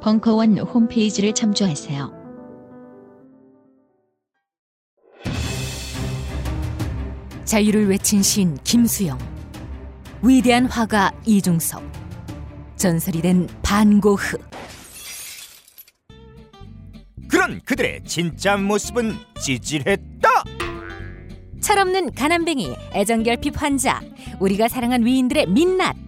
벙커원 홈페이지를 참조하세요. 자유를 외친 시인 김수영, 위대한 화가 이중섭, 전설이 된 반고흐. 그런 그들의 진짜 모습은 찌질했다. 철없는 가난뱅이, 애정결핍 환자, 우리가 사랑한 위인들의 민낯.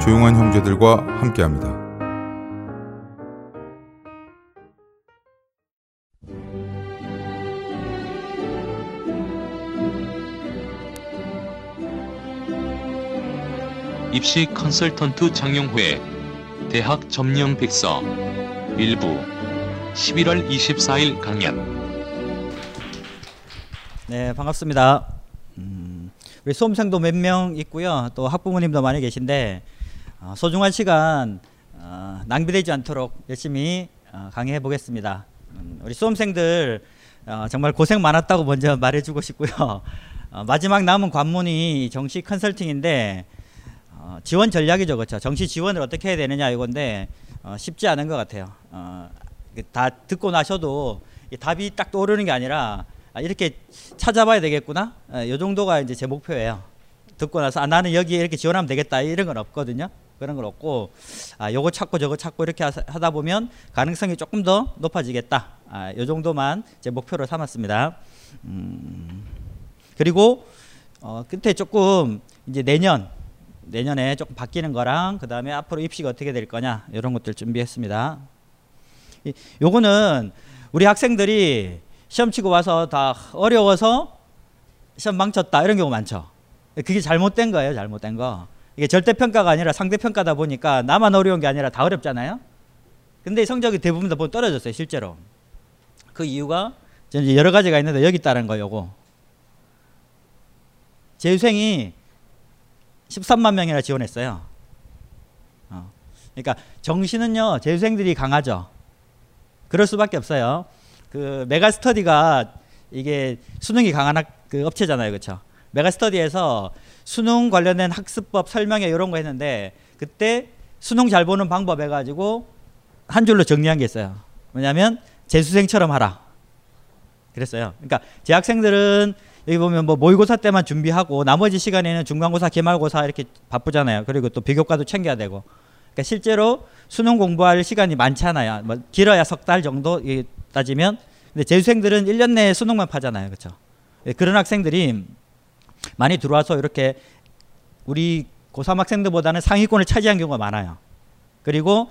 조용한 형제들과 함께합니다. 입시 컨설턴트 장영회 대학 점령 백서 일부 11월 24일 강연 네, 반갑습니다. 음, 우리 수험생도 몇 명 있고요. 또 학부모님도 많이 계신데 어, 소중한 시간 어, 낭비되지 않도록 열심히 어, 강의해 보겠습니다. 음, 우리 수험생들 어, 정말 고생 많았다고 먼저 말해주고 싶고요. 어, 마지막 남은 관문이 정시 컨설팅인데 어, 지원 전략이죠, 그렇죠? 정시 지원을 어떻게 해야 되느냐 이건데 어, 쉽지 않은 것 같아요. 어, 다 듣고 나셔도 이 답이 딱 떠오르는 게 아니라 아, 이렇게 찾아봐야 되겠구나. 아, 이 정도가 이제 제 목표예요. 듣고 나서 아, 나는 여기에 이렇게 지원하면 되겠다 이런 건 없거든요. 그런 건 없고 아, 요거 찾고 저거 찾고 이렇게 하- 하다 보면 가능성이 조금 더 높아지겠다. 아, 요 정도만 제 목표로 삼았습니다. 음, 그리고 어, 끝에 조금 이제 내년 내년에 조금 바뀌는 거랑 그 다음에 앞으로 입시가 어떻게 될 거냐 이런 것들 준비했습니다. 이- 요거는 우리 학생들이 시험 치고 와서 다 어려워서 시험 망쳤다 이런 경우 많죠. 그게 잘못된 거예요, 잘못된 거. 이게 절대 평가가 아니라 상대 평가다 보니까 나만 어려운 게 아니라 다 어렵잖아요. 근데 성적이 대부분 다 떨어졌어요, 실제로. 그 이유가 여러 가지가 있는데 여기 있다는 거 요거. 재수생이 13만 명이나 지원했어요. 어. 그러니까 정시는요 재수생들이 강하죠. 그럴 수밖에 없어요. 그 메가스터디가 이게 수능이 강한 학, 그 업체잖아요, 그렇죠? 메가스터디에서 수능 관련된 학습법 설명회 이런 거 했는데 그때 수능 잘 보는 방법 해가지고 한 줄로 정리한 게 있어요. 뭐냐면 재수생처럼 하라. 그랬어요. 그러니까 재학생들은 여기 보면 뭐 모의고사 때만 준비하고 나머지 시간에는 중간고사, 기말고사 이렇게 바쁘잖아요. 그리고 또 비교과도 챙겨야 되고. 그러니까 실제로 수능 공부할 시간이 많잖아요. 뭐 길어야 석 달 정도 이 따지면. 근데 재수생들은 1년 내에 수능만 파잖아요. 그렇죠? 예, 그런 학생들이 많이 들어와서 이렇게 우리 고3 학생들보다는 상위권을 차지한 경우가 많아요. 그리고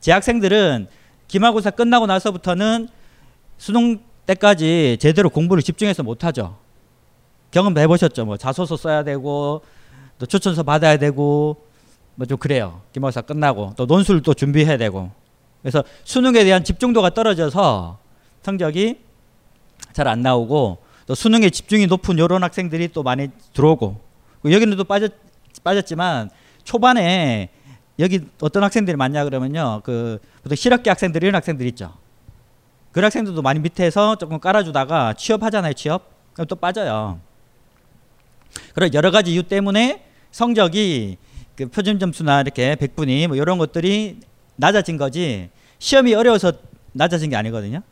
재학생들은 기말고사 끝나고 나서부터는 수능 때까지 제대로 공부를 집중해서 못 하죠. 경험해 보셨죠? 뭐 자소서 써야 되고 또 추천서 받아야 되고 뭐 좀 그래요. 기말고사 끝나고 또 논술 또 준비해야 되고 그래서 수능에 대한 집중도가 떨어져서 성적이 잘 안 나오고 또 수능에 집중이 높은 요런 학생들이 또 많이 들어오고 여기는 또 빠졌 빠졌지만 초반에 여기 어떤 학생들이 많냐 그러면요. 그 보통 실업계 학생들 이런 학생들 있죠. 그 학생들도 많이 밑에서 조금 깔아주다가 취업하잖아요 취업. 그럼 또 빠져요. 그런 여러 가지 이유 때문에 성적이 그 표준 점수나 이렇게 백분위 뭐 이런 것들이 낮아진 거지 시험이 어려워서 낮아진 게 아니거든요.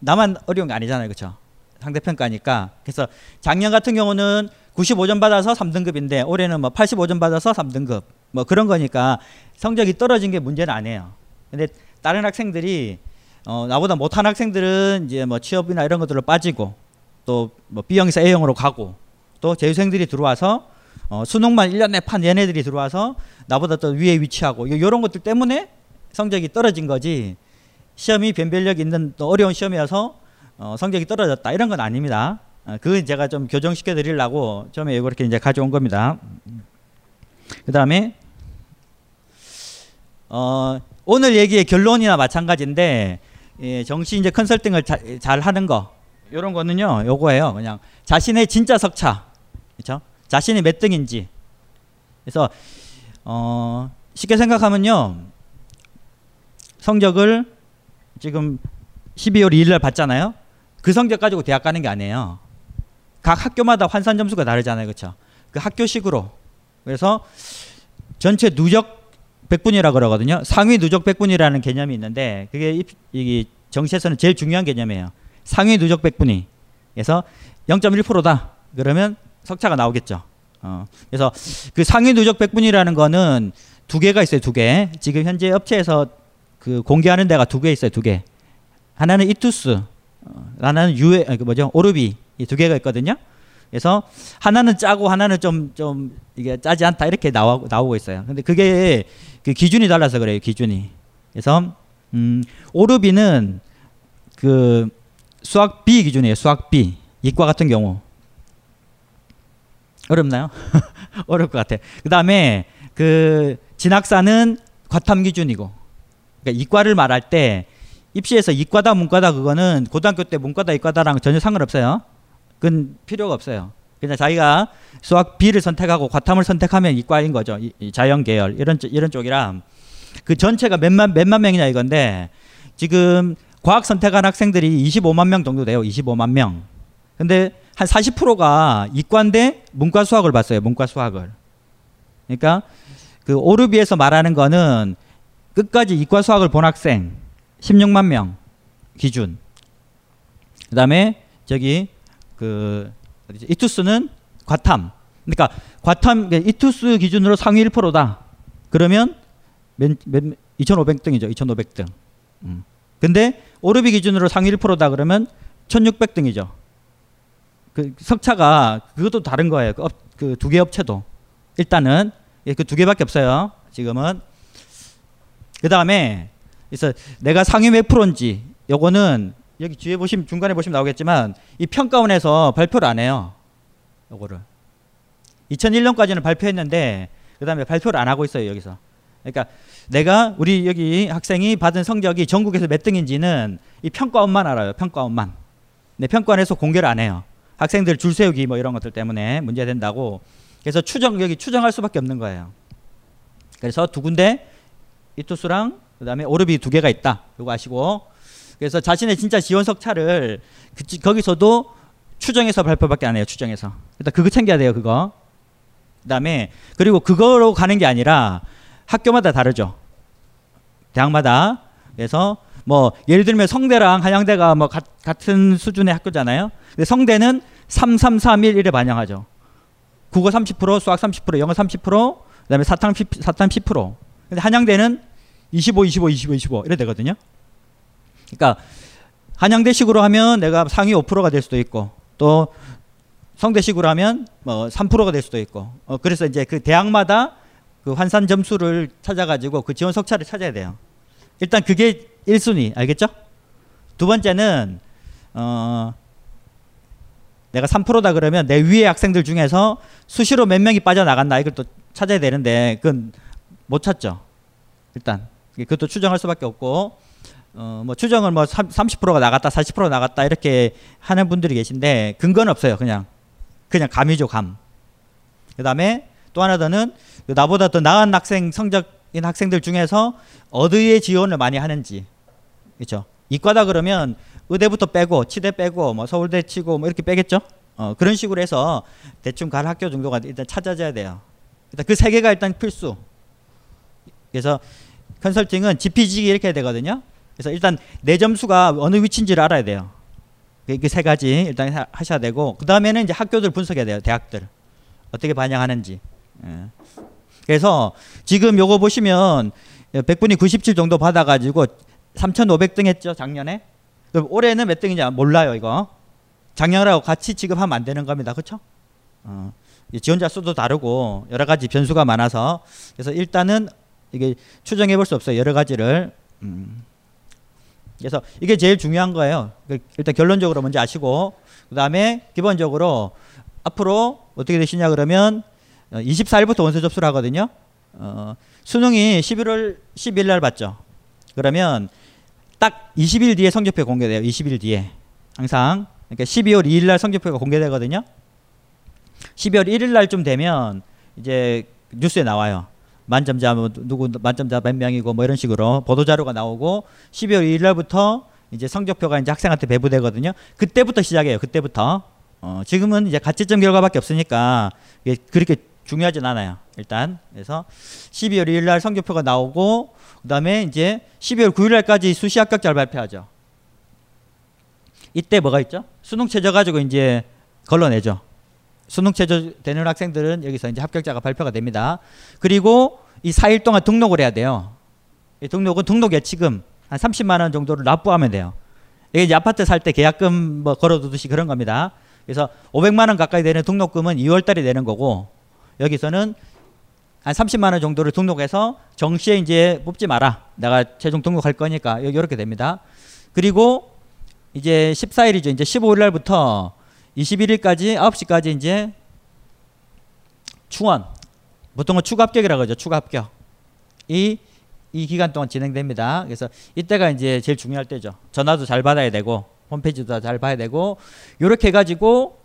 나만 어려운 게 아니잖아요 그렇죠 상대평가니까. 그래서 작년 같은 경우는 95점 받아서 3등급인데 올해는 뭐 85점 받아서 3등급. 뭐 그런 거니까 성적이 떨어진 게 문제는 아니에요. 근데 다른 학생들이 어 나보다 못한 학생들은 이제 뭐 취업이나 이런 것들로 빠지고 또 뭐 B형에서 A형으로 가고 또 재수생들이 들어와서 어 수능만 1년 내판 얘네들이 들어와서 나보다 더 위에 위치하고 이런 것들 때문에 성적이 떨어진 거지. 시험이 변별력 있는 또 어려운 시험이어서 어 성적이 떨어졌다. 이런 건 아닙니다. 어, 그건 제가 좀 교정시켜 드리려고 처음에 이렇게 이제 가져온 겁니다. 그 다음에 어, 오늘 얘기의 결론이나 마찬가지인데 예, 정시 이제 컨설팅을 자, 잘 하는 거 이런 거는요 요거예요. 그냥 자신의 진짜 석차. 그렇죠 자신이 몇 등인지. 그래서 어, 쉽게 생각하면요 성적을 지금 12월 2일 날 봤잖아요 그 성적 가지고 대학 가는 게 아니에요 각 학교마다 환산 점수가 다르잖아요 그렇죠 그 학교식으로 그래서 전체 누적 백분이라 그러거든요. 상위 누적 백분이라는 개념이 있는데 그게 이 정시에서는 제일 중요한 개념이에요. 상위 누적 백분위. 그래서 0.1%다. 그러면 석차가 나오겠죠. 어. 그래서 그 상위 누적 백분이라는 거는 두 개가 있어요. 두 개. 지금 현재 업체에서 그 공개하는 데가 두 개 있어요. 두 개. 하나는 이투스, 어, 하나는 유에 그 뭐죠? 오르비 이두 개가 있거든요. 그래서 하나는 짜고 하나는 좀 좀 이게 짜지 않다 이렇게 나와 나오고 있어요. 근데 그게 그 기준이 달라서 그래요. 기준이. 그래서 음, 오르비는 그 수학 B 기준이에요. 수학 B. 이과 같은 경우. 어렵나요? 어려울 것 같아. 그 다음에 그 진학사는 과탐 기준이고. 그러니까 이과를 말할 때 입시에서 이과다 문과다 그거는 고등학교 때 문과다 이과다랑 전혀 상관없어요. 그건 필요가 없어요. 그냥 자기가 수학 B를 선택하고 과탐을 선택하면 이과인 거죠. 이, 이 자연 계열 이런 이런 쪽이라 그 전체가 몇만 몇만 명이냐 이건데 지금 과학 선택한 학생들이 25만 명 정도 돼요. 25만 명. 근데 한 40%가 이과인데 문과 수학을 봤어요. 문과 수학을. 그러니까 그 오르비에서 말하는 거는 끝까지 이과 수학을 본 학생 16만 명 기준. 그다음에 저기 그 어디지? 이투스는 과탐. 그러니까 과탐 그러니까 이투스 기준으로 상위 1%다. 그러면 몇, 몇 2,500등이죠. 2,500등. 음. 근데 오르비 기준으로 상위 1%다 그러면 1,600등이죠. 그 석차가 그것도 다른 거예요. 그 두개 업체도 일단은 예, 그두 개밖에 없어요. 지금은 그 다음에 그래서 내가 상위 몇 프로인지 요거는 여기 뒤에 보시면 중간에 보시면 나오겠지만 이 평가원에서 발표를 안 해요. 요거를 2001년까지는 발표했는데 그다음에 발표를 안 하고 있어요 여기서. 그러니까 내가 우리 여기 학생이 받은 성적이 전국에서 몇 등인지는 이 평가원만 알아요. 평가원만. 네, 평가원에서 공개를 안 해요. 학생들 줄 세우기 뭐 이런 것들 때문에 문제 된다고. 그래서 추정 여기 추정할 수밖에 없는 거예요. 그래서 두 군데 이투스랑 그 다음에 오르비 두 개가 있다. 이거 아시고 그래서 자신의 진짜 지원 석 차를 그, 거기서도 추정해서 발표밖에 안 해요. 추정해서. 일단 그거 챙겨야 돼요. 그거. 그 다음에 그리고 그거로 가는 게 아니라 학교마다 다르죠. 대학마다. 그래서 뭐 예를 들면 성대랑 한양대가 뭐 가, 같은 수준의 학교잖아요. 근데 성대는 3 3 3 1 1에 반영하죠. 국어 30%, 수학 30%, 영어 30%, 그다음에 사탐 10, 사탐 10%. 근데 한양대는 25, 25, 25, 25 이래 되거든요. 그러니까 한양대식으로 하면 내가 상위 5%가 될 수도 있고 또 성대식으로 하면 뭐 3%가 될 수도 있고 어 그래서 이제 그 대학마다 그 환산 점수를 찾아가지고 그 지원 석차를 찾아야 돼요. 일단 그게 1순위 알겠죠? 두 번째는 어 내가 3%다 그러면 내 위에 학생들 중에서 수시로 몇 명이 빠져나간다 이걸 또 찾아야 되는데 그건 못 찾죠. 일단 그것도 추정할 수밖에 없고 어 뭐 추정을 뭐 30%가 나갔다 40% 나갔다 이렇게 하는 분들이 계신데 근거는 없어요. 그냥 그냥 감이죠 감. 그다음에 또 하나 더는 그 나보다 더 나은 학생 성적인 학생들 중에서 어디에 지원을 많이 하는지 그렇죠. 이과다 그러면 의대부터 빼고 치대 빼고 뭐 서울대 치고 뭐 이렇게 빼겠죠. 어 그런 식으로 해서 대충 갈 학교 정도가 일단 찾아져야 돼요. 일단 그 세 개가 일단 필수. 그래서 컨설팅은 지피지기 이렇게 되거든요. 그래서 일단 내 점수가 어느 위치인지를 알아야 돼요. 그 세 가지 일단 하- 하셔야 되고 그 다음에는 이제 학교들 분석해야 돼요. 대학들 어떻게 반영하는지. 예. 그래서 지금 요거 보시면 100분이 97 정도 받아가지고 3,500등 했죠 작년에. 올해는 몇 등인지 몰라요 이거. 작년하고 같이 지급하면 안 되는 겁니다. 그렇죠? 지원자 수도 다르고 여러 가지 변수가 많아서 그래서 일단은 이게 추정해 볼 수 없어요. 여러 가지를. 음. 그래서 이게 제일 중요한 거예요. 그 일단 결론적으로 먼저 아시고 그다음에 기본적으로 앞으로 어떻게 되시냐 그러면 어, 24일부터 원서 접수를 하거든요. 어, 수능이 11월 10일 날 받죠. 그러면 딱 20일 뒤에 성적표 공개돼요. 20일 뒤에 항상 그러니까 12월 2일 날 성적표가 공개되거든요. 12월 1일 날쯤 되면 이제 뉴스에 나와요. 만점자 뭐 누구 만점자 몇 명이고 뭐 이런 식으로 보도 자료가 나오고 12월 2일 날부터 이제 성적표가 이제 학생한테 배부되거든요. 그때부터 시작해요. 그때부터. 어, 지금은 이제 가채점 결과밖에 없으니까 그렇게 중요하진 않아요. 일단 그래서 12월 2일 날 성적표가 나오고 그다음에 이제 12월 9일 날까지 수시 합격자를 발표하죠. 이때 뭐가 있죠? 수능 최저 가지고 이제 걸러내죠. 수능 최저 되는 학생들은 여기서 이제 합격자가 발표가 됩니다. 그리고 이 4일 동안 등록을 해야 돼요. 이 등록은 등록 예치금 한 30만 원 정도를 납부하면 돼요. 이게 이제 아파트 살 때 계약금 뭐 걸어두듯이 그런 겁니다. 그래서 500만 원 가까이 되는 등록금은 2월 달에 내는 거고 여기서는 한 30만 원 정도를 등록해서 정시에 이제 뽑지 마라. 내가 최종 등록할 거니까 이렇게 됩니다. 그리고 이제 14일이죠. 이제 15일 날부터 21일까지 9시까지 이제 충원 보통은 추가 합격이라고 하죠. 추가 합격. 이, 이 기간 동안 진행됩니다. 그래서 이때가 이제 제일 중요할 때죠. 전화도 잘 받아야 되고 홈페이지도 잘 봐야 되고 요렇게 해 가지고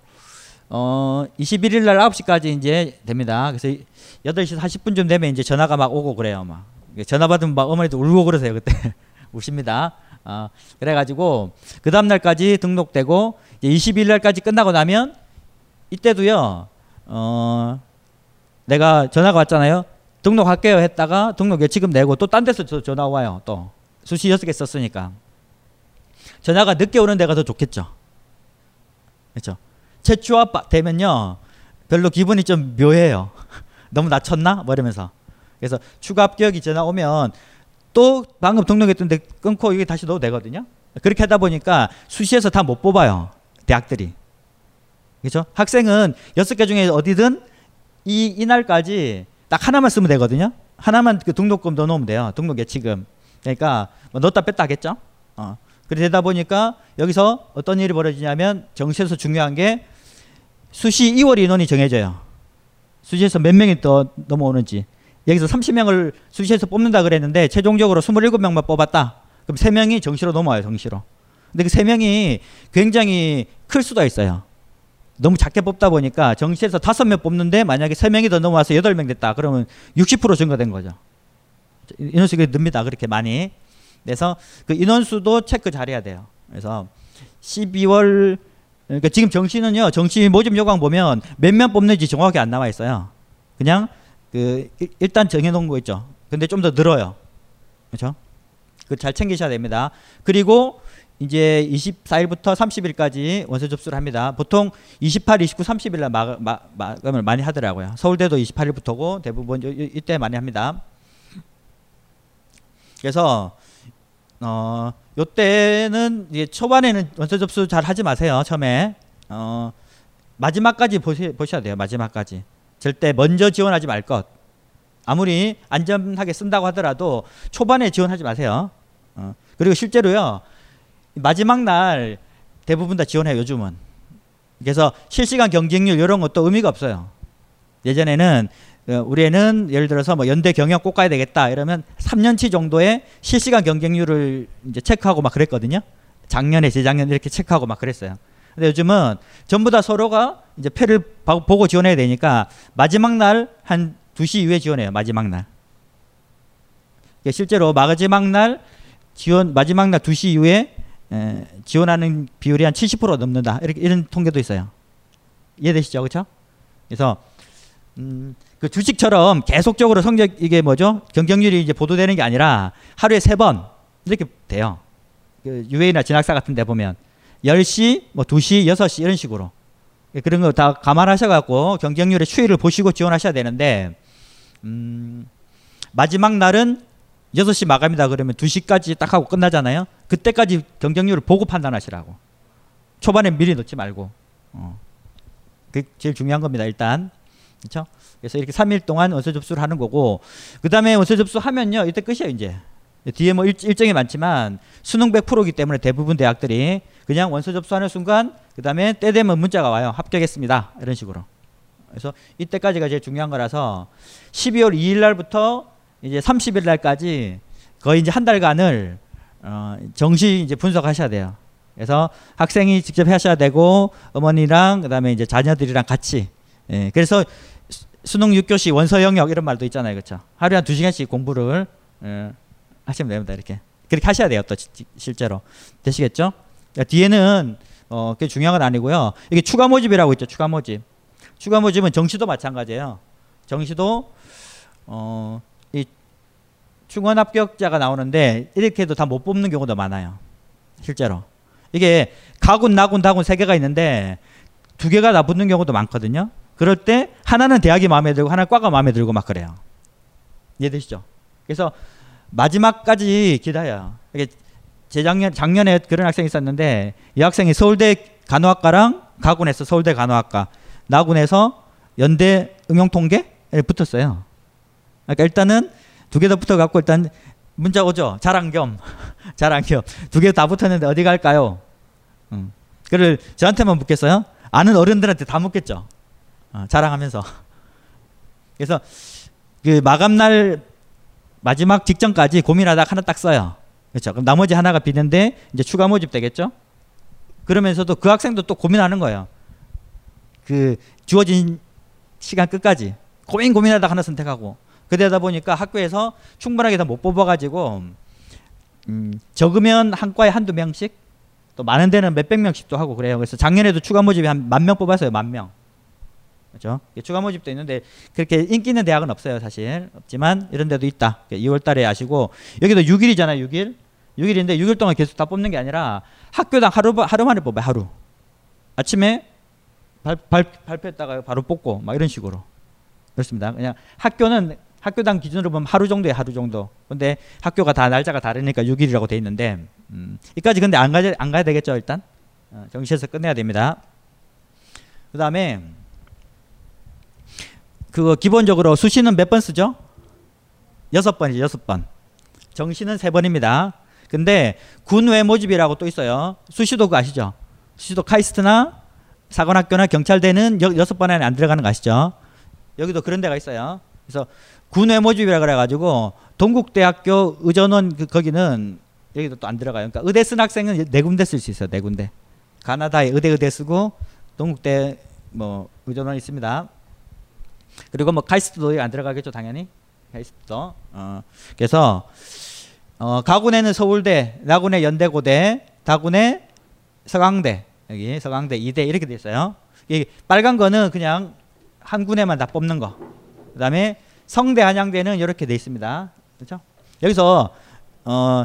어 21일 날 9시까지 이제 됩니다. 그래서 8시 40분쯤 되면 이제 전화가 막 오고 그래요, 막. 전화 받으면 막 어머니도 울고 그러세요, 그때. 우십니다. 어, 그래가지고 그 다음 날까지 등록되고 이제 20일 날까지 끝나고 나면 이때도요. 어, 내가 전화가 왔잖아요. 등록할게요 했다가 등록 예치금 내고 또 딴 데서 저- 전화 와요. 또 수시 여섯 개 썼으니까 전화가 늦게 오는 데가 더 좋겠죠. 그렇죠. 최초화 빠- 되면요 별로 기분이 좀 묘해요. 너무 낮췄나? 뭐 이러면서 그래서 추가 합격이 전화 오면 또 방금 등록했던데 끊고 이게 다시 넣어도 되거든요. 그렇게 하다 보니까 수시에서 다 못 뽑아요. 대학들이. 그렇죠? 학생은 여섯 개 중에 어디든 이 이날까지 딱 하나만 쓰면 되거든요. 하나만 그 등록금 넣어 놓으면 돼요. 등록 예치금. 그러니까 뭐 넣었다 뺐다 하겠죠. 어. 그러다 보니까 여기서 어떤 일이 벌어지냐면 정시에서 중요한 게 수시 2월 인원이 정해져요. 수시에서 몇 명이 더 넘어오는지. 여기서 30명을 수시에서 뽑는다 그랬는데 최종적으로 27명만 뽑았다. 그럼 3명이 정시로 넘어와요, 정시로. 근데 그 3명이 굉장히 클 수도 있어요. 너무 작게 뽑다 보니까 정시에서 5명 뽑는데 만약에 3명이 더 넘어와서 8명 됐다. 그러면 60% 증가된 거죠. 인원수가 늡니다. 그렇게 많이. 그래서 그 인원수도 체크 잘해야 돼요. 그래서 12월 그러니까 지금 정시는요. 정시 모집 요강 보면 몇 명 뽑는지 정확히 안 나와 있어요. 그냥 그 일- 일단 정해놓은 거 있죠. 근데 좀 더 늘어요. 그렇죠? 그 잘 챙기셔야 됩니다. 그리고 이제 24일부터 30일까지 원서 접수를 합니다. 보통 28, 29, 30일 날 마감을 많이 하더라고요. 서울대도 28일부터고 대부분 이때 많이 합니다. 그래서 어 요때는 이제 초반에는 원서 접수 잘 하지 마세요. 처음에 어 마지막까지 보시, 보셔야 돼요. 마지막까지 절대 먼저 지원하지 말 것. 아무리 안전하게 쓴다고 하더라도 초반에 지원하지 마세요. 어, 그리고 실제로요 마지막 날 대부분 다 지원해요 요즘은. 그래서 실시간 경쟁률 이런 것도 의미가 없어요. 예전에는 어, 우리 애는 예를 들어서 뭐 연대 경영 꼭 가야 되겠다 이러면 3년치 정도의 실시간 경쟁률을 이제 체크하고 막 그랬거든요. 작년에 재작년 이렇게 체크하고 막 그랬어요. 근데 요즘은 전부 다 서로가 이제 패를 봐- 보고 지원해야 되니까 마지막 날 한 2시 이후에 지원해요. 마지막 날. 실제로 마지막 날 지원 마지막 날 2시 이후에 에, 지원하는 비율이 한 70% 넘는다. 이렇게 이런 통계도 있어요. 이해되시죠? 그렇죠? 그래서 음, 그 주식처럼 계속적으로 성적 이게 뭐죠? 경쟁률이 이제 보도되는 게 아니라 하루에 세 번 이렇게 돼요. 그 유해나 진학사 같은 데 보면 10시, 뭐 2시, 6시 이런 식으로. 그런 거 다 감안하셔 갖고 경쟁률의 추이를 보시고 지원하셔야 되는데 음, 마지막 날은 6시 마감이다 그러면 2시까지 딱 하고 끝나잖아요. 그때까지 경쟁률을 보고 판단하시라고. 초반에 미리 넣지 말고. 어. 그게 제일 중요한 겁니다. 일단. 그렇죠? 그래서 이렇게 3일 동안 원서 접수를 하는 거고 그다음에 원서 접수하면요. 이때 끝이에요, 이제. 뒤에 뭐 일, 일정이 많지만 수능 100%이기 때문에 대부분 대학들이 그냥 원서 접수하는 순간 그 다음에 때 되면 문자가 와요. 합격했습니다. 이런 식으로. 그래서 이때까지가 제일 중요한 거라서 12월 2일 날부터 이제 30일 날까지 거의 이제 한 달간을 어, 정시 이제 분석하셔야 돼요. 그래서 학생이 직접 하셔야 되고 어머니랑 그다음에 이제 자녀들이랑 같이. 예, 그래서 수- 수능 6교시 원서 영역 이런 말도 있잖아요, 그렇죠? 하루에 한두 시간씩 공부를 예, 하시면 됩니다, 이렇게. 그렇게 하셔야 돼요, 또 실제로 되시겠죠? 야, 뒤에는 어, 그게 중요한 건 아니고요. 이게 추가 모집이라고 있죠, 추가 모집. 추가 모집은 정시도 마찬가지예요. 정시도 어, 이 중원 합격자가 나오는데 이렇게 해도 다 못 뽑는 경우도 많아요. 실제로. 이게 가군, 나군, 다군 세 개가 있는데 두 개가 다 붙는 경우도 많거든요. 그럴 때 하나는 대학이 마음에 들고 하나는 과가 마음에 들고 막 그래요. 이해되시죠? 그래서 마지막까지 기다려요. 이게 재작년 작년에 그런 학생이 있었는데 이 학생이 서울대 간호학과랑 가군에서 서울대 간호학과, 나군에서 연대 응용통계에 붙었어요. 그러니까 일단은 두 개 다 붙어 갖고 일단 문자 오죠. 자랑 겸 자랑 겸두 개 다 붙었는데 어디 갈까요? 음. 그를 저한테만 묻겠어요? 아는 어른들한테 다 묻겠죠. 어, 자랑하면서. 그래서 그 마감 날 마지막 직전까지 고민하다가 하나 딱 써요. 그렇죠. 그럼 나머지 하나가 비는데 이제 추가 모집 되겠죠? 그러면서도 그 학생도 또 고민하는 거예요. 그 주어진 시간 끝까지 고민 고민하다가 하나 선택하고 그러다 보니까 학교에서 충분하게 다 못 뽑아가지고 음, 적으면 한 과에 한두 명씩 또 많은 데는 몇백 명씩도 하고 그래요. 그래서 작년에도 추가 모집이 한 만 명 뽑았어요. 만 명. 그렇죠? 추가 모집도 있는데 그렇게 인기 있는 대학은 없어요, 사실. 없지만 이런 데도 있다. 2월 달에 아시고 여기도 6일이잖아요, 6일. 6일인데 6일 동안 계속 다 뽑는 게 아니라 학교당 하루 하루 만에 뽑아요, 하루. 아침에 발, 발, 발표했다가 바로 뽑고 막 이런 식으로. 그렇습니다. 그냥 학교는 학교당 기준으로 보면 하루 정도에 하루 정도. 근데 학교가 다 날짜가 다르니까 6일이라고 돼 있는데 음, 이까지 근데 안 가야 안 가야 되겠죠 일단 어, 정시에서 끝내야 됩니다. 그다음에 그거 기본적으로 수시는 몇 번 쓰죠? 여섯 번이죠 여섯 번. 정시는 세 번입니다. 근데 군외 모집이라고 또 있어요. 수시도 그거 아시죠? 수시도 카이스트나 사관학교나 경찰대는 여, 여섯 번 안에 안 들어가는 거 아시죠? 여기도 그런 데가 있어요. 그래서 군외 모집이라 그래가지고 동국대학교 의전원 그, 거기는 여기도 또 안 들어가요. 그러니까 의대 쓴 학생은 네 군데 쓸 수 있어요. 네 군데. 가나다에 의대 의대 쓰고 동국대 뭐 의전원 있습니다. 그리고 뭐 카이스트도 안 들어가겠죠, 당연히. 카이스트도. 어. 그래서 어, 가군에는 서울대, 나군에 연대고대, 다군에 서강대, 여기 서강대, 이대 이렇게 돼 있어요. 이 빨간 거는 그냥 한 군에만 다 뽑는 거. 그다음에 성대 한양대는 이렇게 돼 있습니다. 그렇죠? 여기서 어,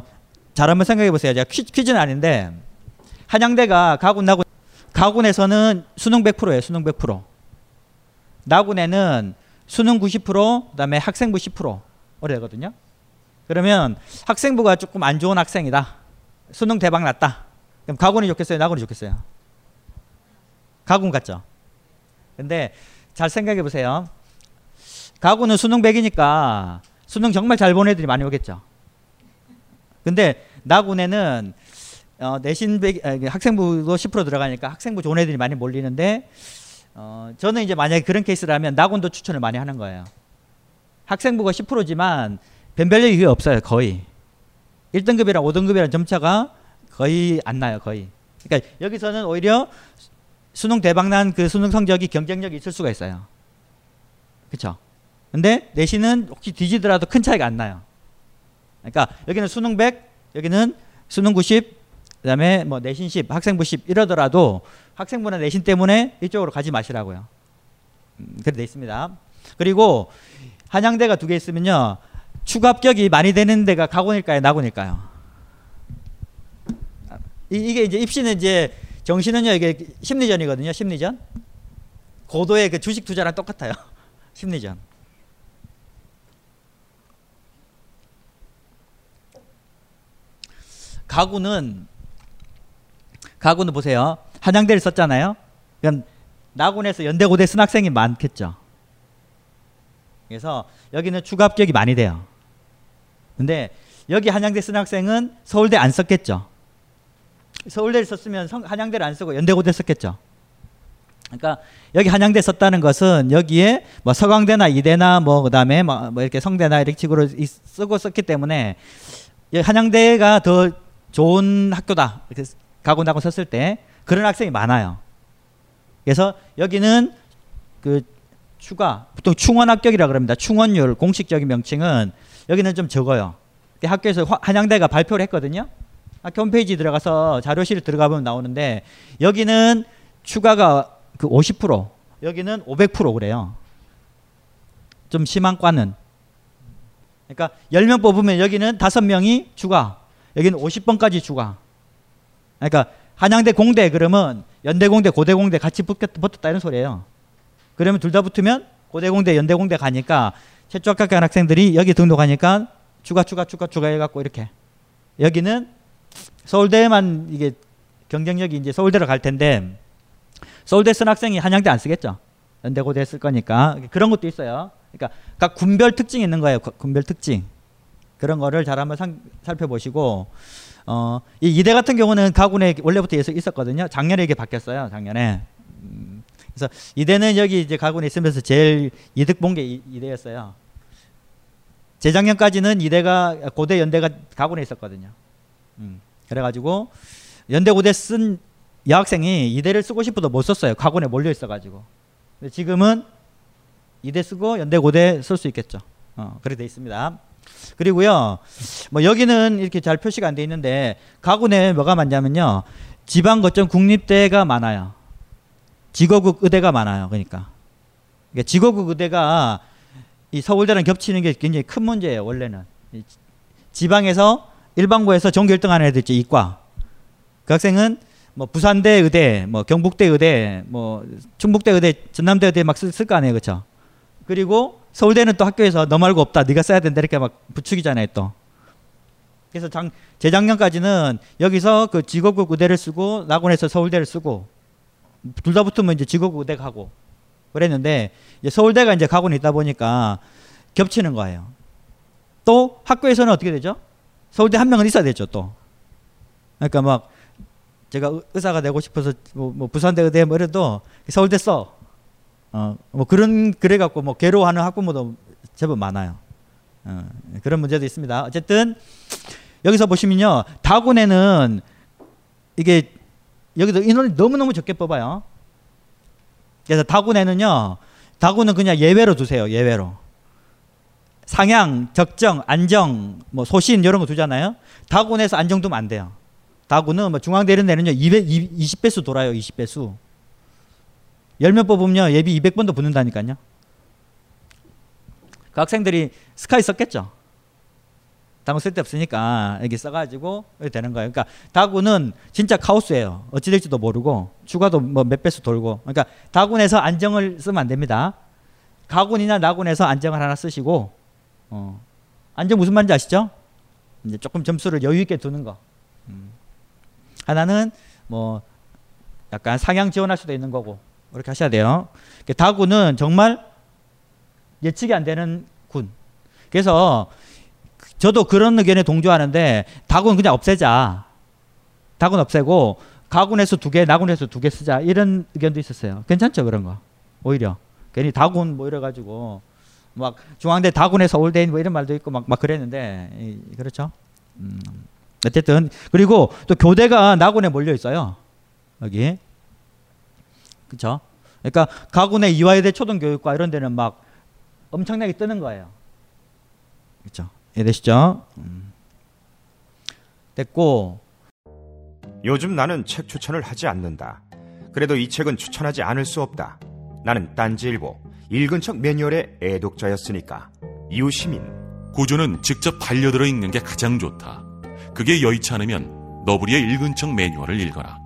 잘 한번 생각해 보세요. 제가 퀴, 퀴즈는 아닌데 한양대가 가군 나군 가군에서는 수능 100%예요. 수능 100%. 나군에는 수능 90% 그다음에 학생부 10% 어려거든요. 그러면 학생부가 조금 안 좋은 학생이다. 수능 대박 났다. 그럼 가군이 좋겠어요? 나군이 좋겠어요? 가군 같죠? 근데 잘 생각해 보세요. 가군은 수능 100이니까 수능 정말 잘 본 애들이 많이 오겠죠. 근데 나군에는 어, 내신 배, 아, 이게 학생부도 10% 들어가니까 학생부 좋은 애들이 많이 몰리는데 어, 저는 이제 만약에 그런 케이스라면 낙원도 추천을 많이 하는 거예요. 학생부가 10%지만 변별력이 그게 없어요. 거의 1등급이랑 5등급이랑 점차가 거의 안 나요. 거의. 그러니까 여기서는 오히려 수능 대박난 그 수능 성적이 경쟁력이 있을 수가 있어요. 그렇죠? 근데 내신은 혹시 뒤지더라도 큰 차이가 안 나요. 그러니까 여기는 수능 100, 여기는 수능 90, 그다음에 뭐 내신 10, 학생부 10 이러더라도 학생부나 내신 때문에 이쪽으로 가지 마시라고요. 음, 그래 돼 있습니다. 그리고 한양대가 두 개 있으면요. 추가 합격이 많이 되는 데가 가고일까요, 나고일까요? 이, 이게 이제 입시는 이제 정시는요 이게 심리전이거든요, 심리전. 고도의 그 주식 투자랑 똑같아요, 심리전. 가구는 가구는 보세요. 한양대를 썼잖아요. 그럼 나군에서 연대고대 쓴 학생이 많겠죠. 그래서 여기는 추가 합격이 많이 돼요. 근데 여기 한양대 쓴 학생은 서울대 안 썼겠죠. 서울대를 썼으면 성, 한양대를 안 쓰고 연대고대 썼겠죠. 그러니까 여기 한양대 썼다는 것은 여기에 뭐 서강대나 이대나 뭐 그다음에 뭐, 뭐 이렇게 성대나 이렇게 식으로 쓰고 썼기 때문에 한양대가 더 좋은 학교다. 이렇게 가고 나고 썼을 때 그런 학생이 많아요. 그래서 여기는 그 추가 보통 충원 합격이라 그럽니다. 충원율 공식적인 명칭은 여기는 좀 적어요. 학교에서 한양대가 발표를 했거든요. 학교 홈페이지 들어가서 자료실 들어가 보면 나오는데 여기는 추가가 그 50% 여기는 500% 그래요. 좀 심한 과는. 그러니까 10명 뽑으면 여기는 5명이 추가, 여기는 50번까지 추가. 그러니까 한양대 공대 그러면 연대 공대 고대 공대 같이 붙었다 이런 소리예요. 그러면 둘 다 붙으면 고대 공대 연대 공대 가니까 최초 합격한 학생들이 여기 등록하니까 추가 추가 추가 추가 해갖고 이렇게 여기는 서울대만 이게 경쟁력이 이제 서울대로 갈 텐데 서울대 쓴 학생이 한양대 안 쓰겠죠. 연대 고대 쓸 거니까 그런 것도 있어요. 그러니까 각 군별 특징이 있는 거예요. 군별 특징 그런 거를 잘 한번 상, 살펴보시고 어, 이 이대 같은 경우는 가군에 원래부터 있었거든요. 작년에 이게 바뀌었어요. 작년에. 음, 그래서 이대는 여기 이제 가군에 있으면서 제일 이득 본 게 이대였어요. 재작년까지는 이대가 고대 연대가 가군에 있었거든요. 음, 그래가지고 연대 고대 쓴 여학생이 이대를 쓰고 싶어도 못 썼어요. 가군에 몰려 있어가지고. 근데 지금은 이대 쓰고 연대 고대 쓸 수 있겠죠. 어, 그렇게 돼 있습니다. 그리고요, 뭐 여기는 이렇게 잘 표시가 안 돼 있는데 가군에 뭐가 많냐면요, 지방 거점 국립대가 많아요. 지거국 의대가 많아요. 그러니까, 그러니까 지거국 의대가 이 서울대랑 겹치는 게 굉장히 큰 문제예요. 원래는 지방에서 일반고에서 전교 1등 하는 애들 있죠. 이과 그 학생은 뭐 부산대 의대, 뭐 경북대 의대, 뭐 충북대 의대, 전남대 의대 막 쓸 거 아니에요, 그렇죠? 그리고 서울대는 또 학교에서 너 말고 없다. 네가 써야 된다. 이렇게 막 부추기잖아요, 또. 그래서 장, 재작년까지는 여기서 그 직업국 의대를 쓰고 낙원에서 서울대를 쓰고 둘 다 붙으면 이제 직업국 의대 가고 그랬는데 이제 서울대가 이제 가고는 있다 보니까 겹치는 거예요. 또 학교에서는 어떻게 되죠? 서울대 한 명은 있어야 되죠, 또. 그러니까 막 제가 의사가 되고 싶어서 뭐, 뭐 부산대 의대 뭐 이래도 서울대 써. 어, 뭐 그런 그래 갖고 뭐 괴로워하는 학부모도 제법 많아요. 어, 그런 문제도 있습니다. 어쨌든 여기서 보시면요, 다군에는 이게 여기도 인원이 너무 너무 적게 뽑아요. 그래서 다군에는요, 다군은 그냥 예외로 두세요. 예외로. 상향, 적정, 안정, 뭐 소신 이런 거 두잖아요. 다군에서 안정 두면 안 돼요. 다군은 뭐 중앙대는 내는요 200, 20배수 돌아요. 20배수. 10명 뽑으면 예비 200번도 붙는다니까요. 그 학생들이 스카이 썼겠죠. 다군 쓸데 없으니까 여기 써가지고 이렇게 되는 거예요. 그러니까 다군은 진짜 카오스예요. 어찌 될지도 모르고 추가도 뭐 몇 배수 돌고. 그러니까 다군에서 안정을 쓰면 안 됩니다. 가군이나 나군에서 안정을 하나 쓰시고 어. 안정 무슨 말인지 아시죠? 이제 조금 점수를 여유 있게 두는 거. 음. 하나는 뭐 약간 상향 지원할 수도 있는 거고 그렇게 하셔야 돼요. 다군은 정말 예측이 안 되는 군. 그래서 저도 그런 의견에 동조하는데 다군 그냥 없애자. 닭은 없애고 가군에서 두 개, 나군에서 두 개 쓰자 이런 의견도 있었어요. 괜찮죠 그런 거 오히려 괜히 다군 뭐 이래 가지고 막 중앙대 다군에 서울대인 뭐 이런 말도 있고 막, 막 그랬는데 이, 그렇죠. 음, 어쨌든 그리고 또 교대가 나군에 몰려 있어요 여기 그렇죠. 그러니까 가군의 이화여대 초등교육과 이런 데는 막 엄청나게 뜨는 거예요. 그렇죠. 이해되시죠? 음. 됐고 요즘 나는 책 추천을 하지 않는다. 그래도 이 책은 추천하지 않을 수 없다. 나는 딴지일보 읽은 척 매뉴얼의 애독자였으니까. 이웃시민 고전은 직접 반려들어 읽는 게 가장 좋다. 그게 여의치 않으면 너부리의 읽은 척 매뉴얼을 읽어라.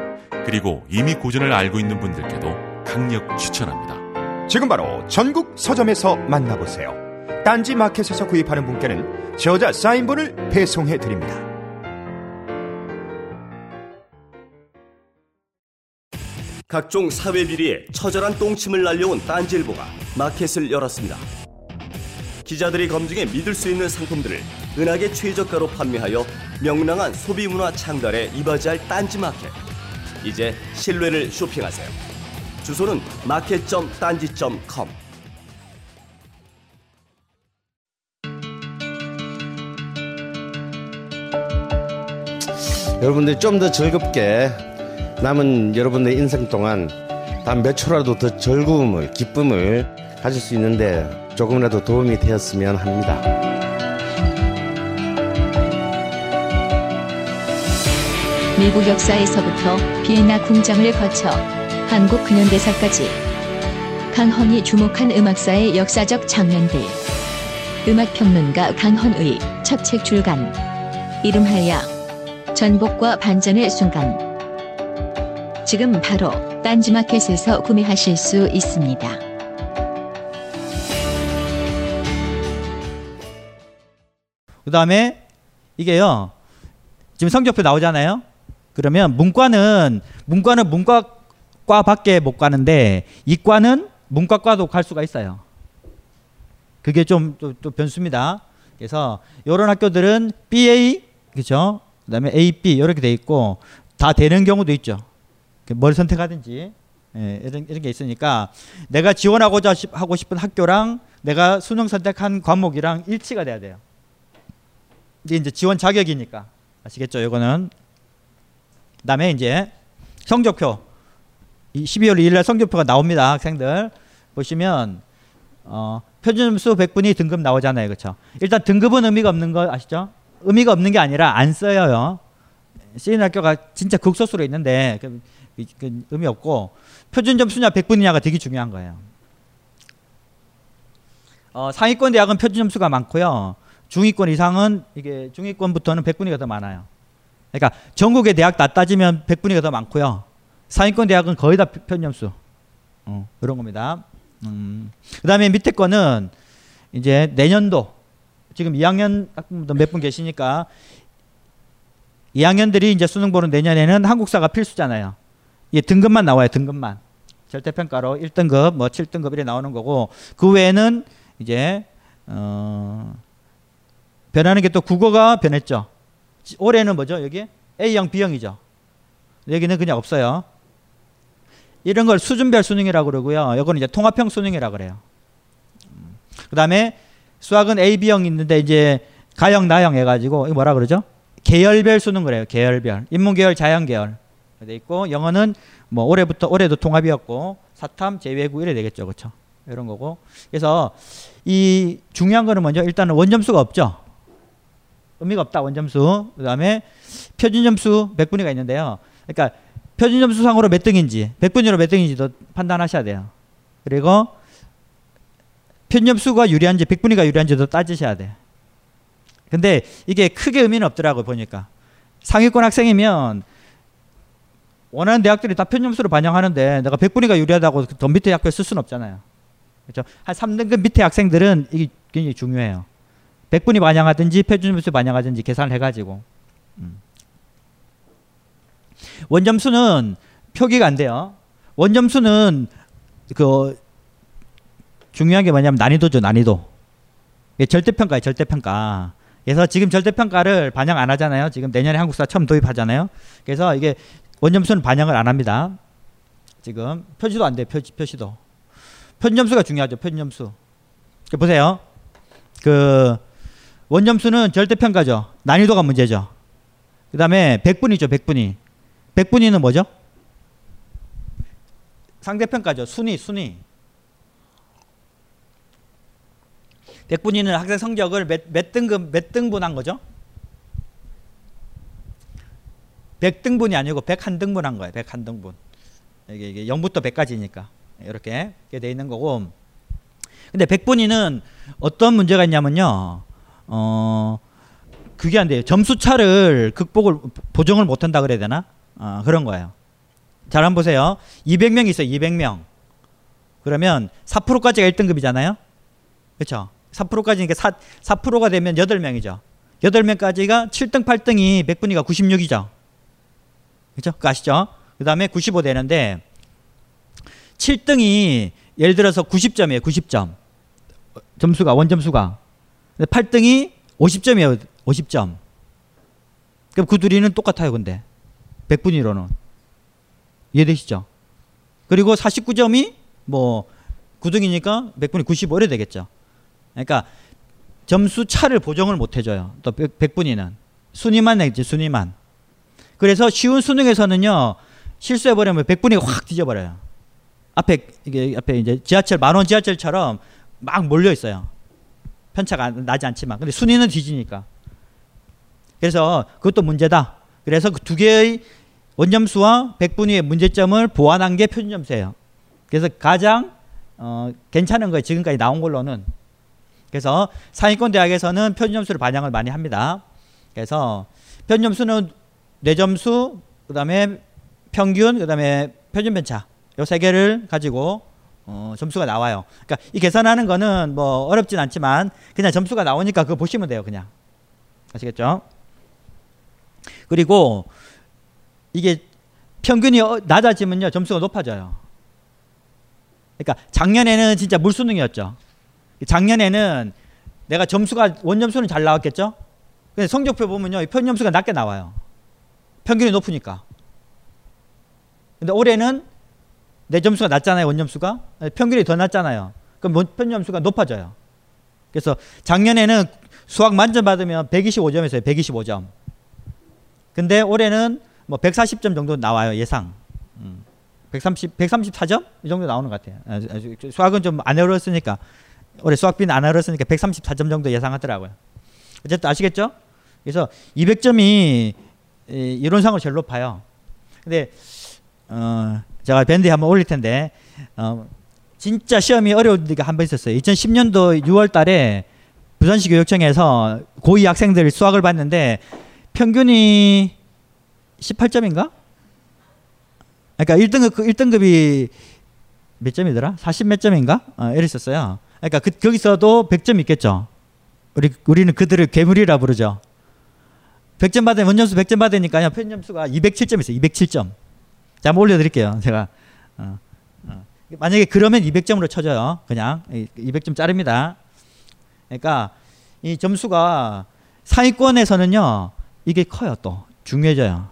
그리고 이미 고전을 알고 있는 분들께도 강력 추천합니다. 지금 바로 전국 서점에서 만나보세요. 딴지 마켓에서 구입하는 분께는 저자 사인본을 배송해 드립니다. 각종 사회 비리에 처절한 똥침을 날려온 딴지일보가 마켓을 열었습니다. 기자들이 검증해 믿을 수 있는 상품들을 은하계 최저가로 판매하여 명랑한 소비 문화 창달에 이바지할 딴지 마켓. 이제 신뢰를 쇼핑하세요. 주소는 마켓.딴지.com. 여러분들이 좀더 즐겁게 남은 여러분의 인생 동안 단 몇 초라도 더 즐거움을 기쁨을 가질 수 있는데 조금이라도 도움이 되었으면 합니다. 미국 역사에서부터 비엔나 궁정을 거쳐 한국 근현대사까지 강헌이 주목한 음악사의 역사적 장면들 음악평론가 강헌의 첫 책 출간 이름하여 전복과 반전의 순간 지금 바로 딴지마켓에서 구매하실 수 있습니다. 그 다음에 이게요. 지금 성적표 나오잖아요. 그러면 문과는 문과는 문과과밖에 못 가는데 이과는 문과과도 갈 수가 있어요. 그게 좀 또 변수입니다. 그래서 이런 학교들은 BA 그죠? 그다음에 AB 이렇게 돼 있고 다 되는 경우도 있죠. 뭘 선택하든지 예, 이런, 이런 게 있으니까 내가 지원하고자 시- 하고 싶은 학교랑 내가 수능 선택한 과목이랑 일치가 돼야 돼요. 이제 지원 자격이니까 아시겠죠? 이거는 그다음에 이제 성적표 이 12월 2일 날 성적표가 나옵니다. 학생들 보시면 어, 표준점수 100분이 등급 나오잖아요. 그렇죠? 일단 등급은 의미가 없는 거 아시죠? 의미가 없는 게 아니라 안 써요. 쓰이는 학교가 진짜 극소수로 있는데 그, 그, 그 의미 없고 표준 점수냐 100분이냐가 되게 중요한 거예요. 어, 상위권 대학은 표준 점수가 많고요. 중위권 이상은 이게 중위권부터는 100분위가 더 많아요. 그러니까 전국의 대학 다 따지면 100분위가 더 많고요. 상위권 대학은 거의 다 점수. 어, 그런 겁니다. 음. 그 다음에 밑에 거는 이제 내년도 지금 2학년 학부모도 몇분 계시니까 2학년들이 이제 수능 보는 내년에는 한국사가 필수잖아요. 이 등급만 나와요. 등급만. 절대평가로 1등급, 뭐 7등급 이렇게 나오는 거고 그 외에는 이제 어 변하는 게 또 국어가 변했죠. 지- 올해는 뭐죠? 여기 A형, B형이죠. 여기는 그냥 없어요. 이런 걸 수준별 수능이라고 그러고요. 이거는 이제 통합형 수능이라고 그래요. 그 다음에 수학은 A, B형 있는데 이제 가형, 나형 해가지고 이거 뭐라 그러죠? 계열별 수능 그래요. 계열별. 인문계열, 자연계열. 돼 있고 영어는 뭐 올해부터 올해도 통합이었고 사탐, 제외국 이래 되겠죠, 그렇죠? 이런 거고. 그래서 이 중요한 거는 먼저 일단은 원점수가 없죠. 의미가 없다 원점수. 그 다음에 표준 점수 100분위가 있는데요. 그러니까 표준 점수상으로 몇 등인지, 100분위로 몇 등인지도 판단하셔야 돼요. 그리고 표준 점수가 유리한지, 100분위가 유리한지도 따지셔야 돼. 근데 이게 크게 의미는 없더라고 보니까. 상위권 학생이면 원하는 대학들이 다 편점수를 반영하는데 내가 100분위가 유리하다고 더 밑에 학교에 쓸 수는 없잖아요. 그렇죠? 한 3등급 밑에 학생들은 이게 굉장히 중요해요. 100분위 반영하든지 표준점수 반영하든지 계산을 해가지고 음. 원점수는 표기가 안 돼요. 원점수는 그 중요한 게 뭐냐면 난이도죠 난이도. 절대평가예요 절대평가. 그래서 지금 절대평가를 반영 안 하잖아요. 지금 내년에 한국사 처음 도입하잖아요. 그래서 이게 원점수는 반영을 안 합니다. 지금 표시도 안 돼요. 표시, 표시도. 편점수가 중요하죠. 편점수. 그 보세요. 그 원점수는 절대평가죠. 난이도가 문제죠. 그 다음에 백분위죠. 백분위. 백분위는 뭐죠? 상대평가죠. 순위, 순위. 백분위는 학생 성적을 몇, 몇 등급, 몇 등분한 거죠? 100등분이 아니고 101등분 한 거예요. 101등분. 이게, 이게 0부터 100까지니까. 이렇게, 돼 있는 거고. 근데 100분위는 어떤 문제가 있냐면요. 어, 그게 안 돼요. 점수 차를 극복을, 보정을 못 한다 그래야 되나? 어, 그런 거예요. 잘 한번 보세요. 200명 있어요. 200명. 그러면 4%까지가 1등급이잖아요. 그렇죠? 4%까지니까 4, 4%가 되면 8명이죠. 8명까지가 7등, 8등이 100분위가 96이죠. 그렇죠? 그거 아시죠? 그 다음에 95 되는데 7등이 예를 들어서 90점이에요. 90점. 점수가 원점수가. 8등이 50점이에요. 50점. 그럼 그 둘이는 똑같아요. 근데 100분위로는 이해되시죠? 그리고 49점이 뭐 9등이니까 100분위 95 이래 되겠죠. 그러니까 점수 차를 보정을 못 해줘요. 또 100분위는 순위만 내지 순위만. 그래서 쉬운 수능에서는요 실수해버리면 100분위가 확 뒤져버려요. 앞에 이게 앞에 이제 지하철 만원 지하철처럼 막 몰려 있어요. 편차가 나지 않지만 근데 순위는 뒤지니까. 그래서 그것도 문제다. 그래서 그 두 개의 원점수와 백분위의 문제점을 보완한 게 표준점수예요. 그래서 가장 어, 괜찮은 거예요. 지금까지 나온 걸로는. 그래서 상위권 대학에서는 표준점수를 반영을 많이 합니다. 그래서 표준점수는 뇌점수, 그 다음에 평균, 그 다음에 표준 편차 요 세 개를 가지고 어, 점수가 나와요. 그러니까 이 계산하는 거는 뭐 어렵진 않지만 그냥 점수가 나오니까 그거 보시면 돼요. 그냥 아시겠죠? 그리고 이게 평균이 어, 낮아지면요 점수가 높아져요. 그러니까 작년에는 진짜 물수능이었죠. 작년에는 내가 점수가 원점수는 잘 나왔겠죠. 근데 성적표 보면요 편점수가 낮게 나와요. 평균이 높으니까. 근데 올해는 내 점수가 낮잖아요 원점수가 평균이 더 낮잖아요. 그럼 편점수가 높아져요. 그래서 작년에는 수학 만점 받으면 125점에서요 125점. 근데 올해는 뭐 140점 정도 나와요 예상. 130, 134점 이 정도 나오는 것 같아요. 수학은 좀 안 어려웠으니까 올해 수학비는 안 어려웠으니까 134점 정도 예상하더라고요. 어쨌든 아시겠죠? 그래서 200점이 이론상으로 제일 높아요. 근데 어 제가 밴드에 한번 올릴 텐데 어 진짜 시험이 어려운 데가 한 번 있었어요. 2010년도 6월 달에 부산시 교육청에서 고2 학생들 수학을 봤는데 평균이 18점인가? 그러니까 1등급 1등급이 몇 점이더라? 40 몇 점인가? 어, 이랬었어요. 그러니까 그, 거기서도 100점 있겠죠. 우리 우리는 그들을 괴물이라 부르죠. 100점 받으면 원점수 100점 받으니까요. 편점수가 207점 있어요. 207점. 자, 한번 올려드릴게요. 제가 어, 어. 만약에 그러면 200점으로 쳐져요. 그냥 200점 자릅니다. 그러니까 이 점수가 상위권에서는요. 이게 커요. 또 중요해져요.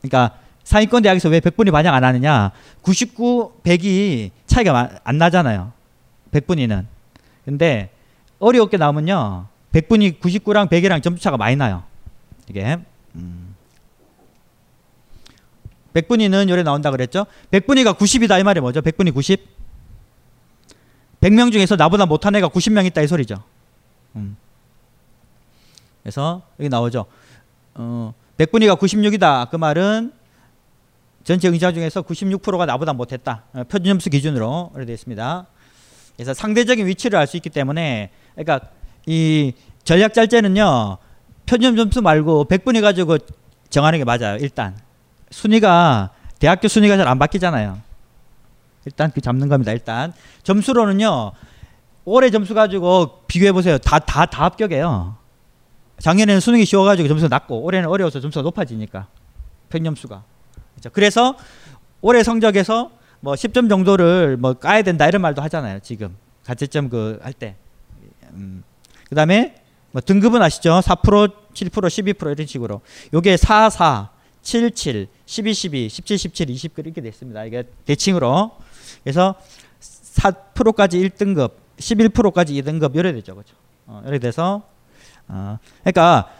그러니까 상위권 대학에서 왜 100분이 반영 안 하느냐? 99, 100이 차이가 안 나잖아요. 100분위는. 근데 어렵게 나오면요. 100분이 99랑 100이랑 점수 차가 많이 나요. 이게. 음. 100분위는 요래 나온다 그랬죠? 100분위가 90이다 이 말이 뭐죠? 100분위 90? 100명 중에서 나보다 못한 애가 90명 있다 이 소리죠. 음. 그래서 여기 나오죠. 어, 100분위가 96이다. 그 말은 전체 응시자 중에서 96%가 나보다 못했다. 어, 표준 점수 기준으로 이렇게 되어 있습니다. 그래서 상대적인 위치를 알 수 있기 때문에 그러니까 이 전략 짤제는요. 표준 점수 말고 100분위 가지고 정하는 게 맞아요. 일단. 순위가 대학교 순위가 잘 안 바뀌잖아요. 일단 그 잡는 겁니다. 일단 점수로는요. 올해 점수 가지고 비교해 보세요. 다 다 다 합격해요. 작년에는 수능이 쉬워가지고 점수가 낮고 올해는 어려워서 점수가 높아지니까 평점수가. 그렇죠. 그래서 올해 성적에서 뭐 10점 정도를 뭐 까야 된다 이런 말도 하잖아요. 지금 가채점 그 할 때. 음. 그다음에 뭐 등급은 아시죠? 4%, 7%, 12% 이런 식으로. 요게 4, 4, 7, 7, 12, 12, 17, 17, 20 이렇게 됐습니다. 이게 대칭으로. 그래서 4%까지 1등급, 11%까지 2등급 이래 되죠. 그렇죠? 어, 이래 돼서 어, 그러니까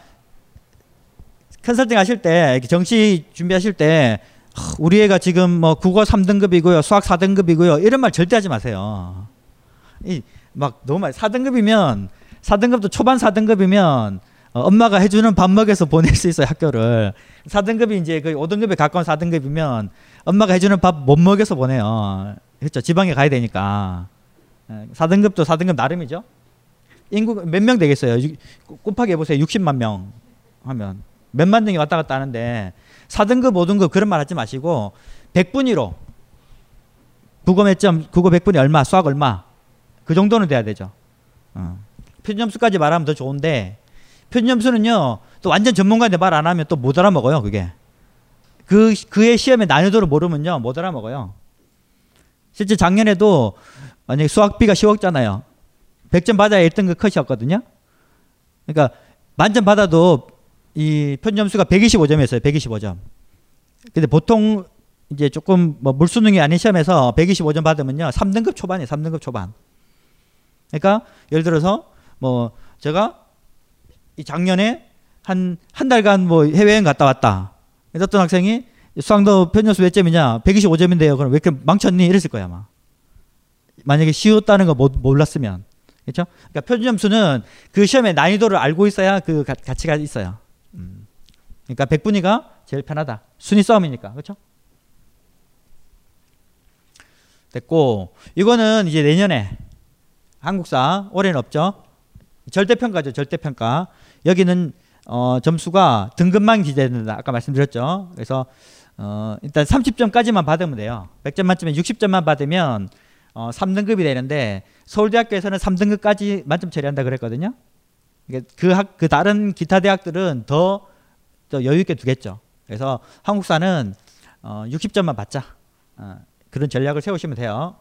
컨설팅 하실 때 이렇게 정시 준비하실 때 하, 우리 애가 지금 뭐 국어 3등급이고요. 수학 4등급이고요. 이런 말 절대 하지 마세요. 이 막 너무 많이 4등급이면 4등급도 초반 4등급이면 어, 엄마가 해주는 밥 먹여서 보낼 수 있어요 학교를. 4등급이 이제 그 5등급에 가까운 4등급이면 엄마가 해주는 밥 못 먹여서 보내요. 그렇죠? 지방에 가야 되니까. 4등급도 4등급 나름이죠? 인구 몇 명 되겠어요? 유- 곱하기 해보세요. 60만 명 하면. 몇만 명이 왔다 갔다 하는데 4등급 5등급 그런 말 하지 마시고 100분위로 국어 몇 점, 국어 100분이 얼마, 수학 얼마? 그 정도는 돼야 되죠. 어. 표준점수까지 말하면 더 좋은데 표준점수는요 또 완전 전문가인데 말 안 하면 또 못 알아먹어요 그게. 그 그의 시험의 난이도를 모르면요 못 알아먹어요. 실제 작년에도 만약에 수학비가 10억잖아요. 100점 받아야 1등급 컷이었거든요. 그러니까 만점 받아도 이 표준점수가 125점이었어요 125점. 근데 보통 이제 조금 뭐 물수능이 아닌 시험에서 125점 받으면요 3등급 초반이에요 3등급 초반. 그러니까 예를 들어서 뭐 제가 이 작년에 한 한 달간 뭐 해외여행 갔다 왔다. 어떤 학생이 수학도 편점수 몇 점이냐? 125점인데요. 그럼 왜 이렇게 망쳤니? 이랬을 거야, 아마. 만약에 쉬웠다는 거 못- 몰랐으면. 그렇죠? 그러니까 표준점수는 그 시험의 난이도를 알고 있어야 그 가, 가치가 있어요. 음. 그러니까 백분위가 제일 편하다. 순위 싸움이니까. 그렇죠? 됐고 이거는 이제 내년에 한국사 올해는 없죠. 절대평가죠. 절대평가. 여기는 어, 점수가 등급만 기재된다. 아까 말씀드렸죠. 그래서 어, 일단 30점까지만 받으면 돼요. 100점 만점에 60점만 받으면 어, 3등급이 되는데 서울대학교에서는 3등급까지 만점 처리한다 그랬거든요. 그 학, 그 다른 기타 대학들은 더, 더 여유 있게 두겠죠. 그래서 한국사는 어, 60점만 받자. 어, 그런 전략을 세우시면 돼요.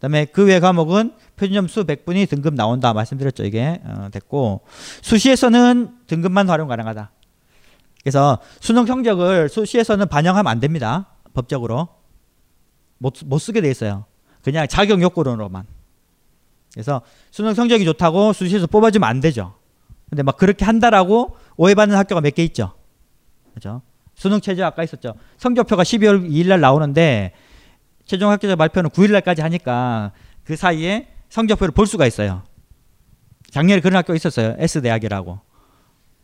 그다음에 그 외 과목은 표준점수 100분이 등급 나온다 말씀드렸죠 이게 어, 됐고 수시에서는 등급만 활용 가능하다. 그래서 수능 성적을 수시에서는 반영하면 안 됩니다 법적으로 못, 못 쓰게 돼 있어요. 그냥 자격 요건으로만. 그래서 수능 성적이 좋다고 수시에서 뽑아주면 안 되죠. 근데 막 그렇게 한다라고 오해받는 학교가 몇 개 있죠. 그죠? 수능 최저 아까 있었죠. 성적표가 12월 2일 날 나오는데 최종 합격자 발표는 9일 날까지 하니까 그 사이에 성적표를 볼 수가 있어요. 작년에 그런 학교가 있었어요. S 대학이라고.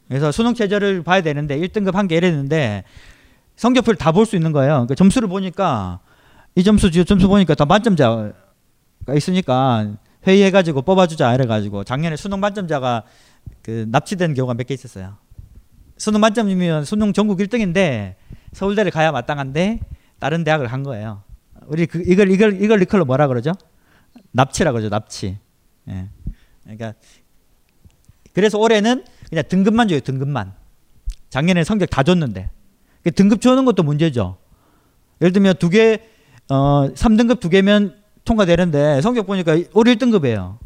그래서 수능 최저를 봐야 되는데 1등급 한 개 이랬는데 성적표를 다 볼 수 있는 거예요. 그러니까 점수를 보니까 이 점수 저 점수 보니까 다 만점자가 있으니까 회의해가지고 뽑아주자 이래가지고 작년에 수능 만점자가 그 납치된 경우가 몇 개 있었어요. 수능 만점이면 수능 전국 1등인데 서울대를 가야 마땅한데 다른 대학을 간 거예요. 우리 그 이걸 이걸 이걸 리컬로 뭐라 그러죠? 납치라 그러죠. 납치. 예. 그러니까 그래서 올해는 그냥 등급만 줘요. 등급만. 작년에 성적 다 줬는데 그 등급 주는 것도 문제죠. 예를 들면 두 개, 어, 3등급 두 개면 통과되는데 성적 보니까 올 1등급이에요.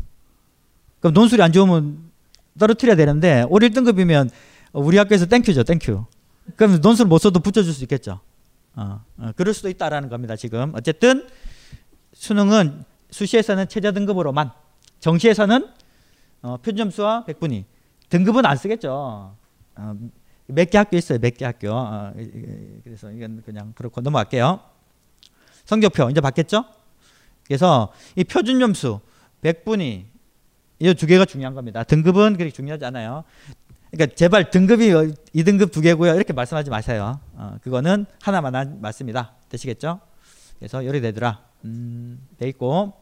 그럼 논술이 안 좋으면 떨어뜨려야 되는데 올 1등급이면 우리 학교에서 thank you죠. Thank you. 그럼 논술 못 써도 붙여줄 수 있겠죠. 어, 어, 그럴 수도 있다라는 겁니다. 지금 어쨌든 수능은 수시에서는 최저 등급으로만 정시에서는 어, 표준점수와 백분위 등급은 안 쓰겠죠. 어, 몇개 학교 있어요. 몇 개 학교. 어, 그래서 이건 그냥 그렇고 넘어갈게요. 성적표 이제 받겠죠? 그래서 이 표준점수 백분위 이 두 개가 중요한 겁니다. 등급은 그렇게 중요하지 않아요. 그러니까 제발 등급이 2등급 두 개고요. 이렇게 말씀하지 마세요. 어, 그거는 하나만 한 맞습니다. 되시겠죠? 그래서 열이 되더라. 음, 돼 있고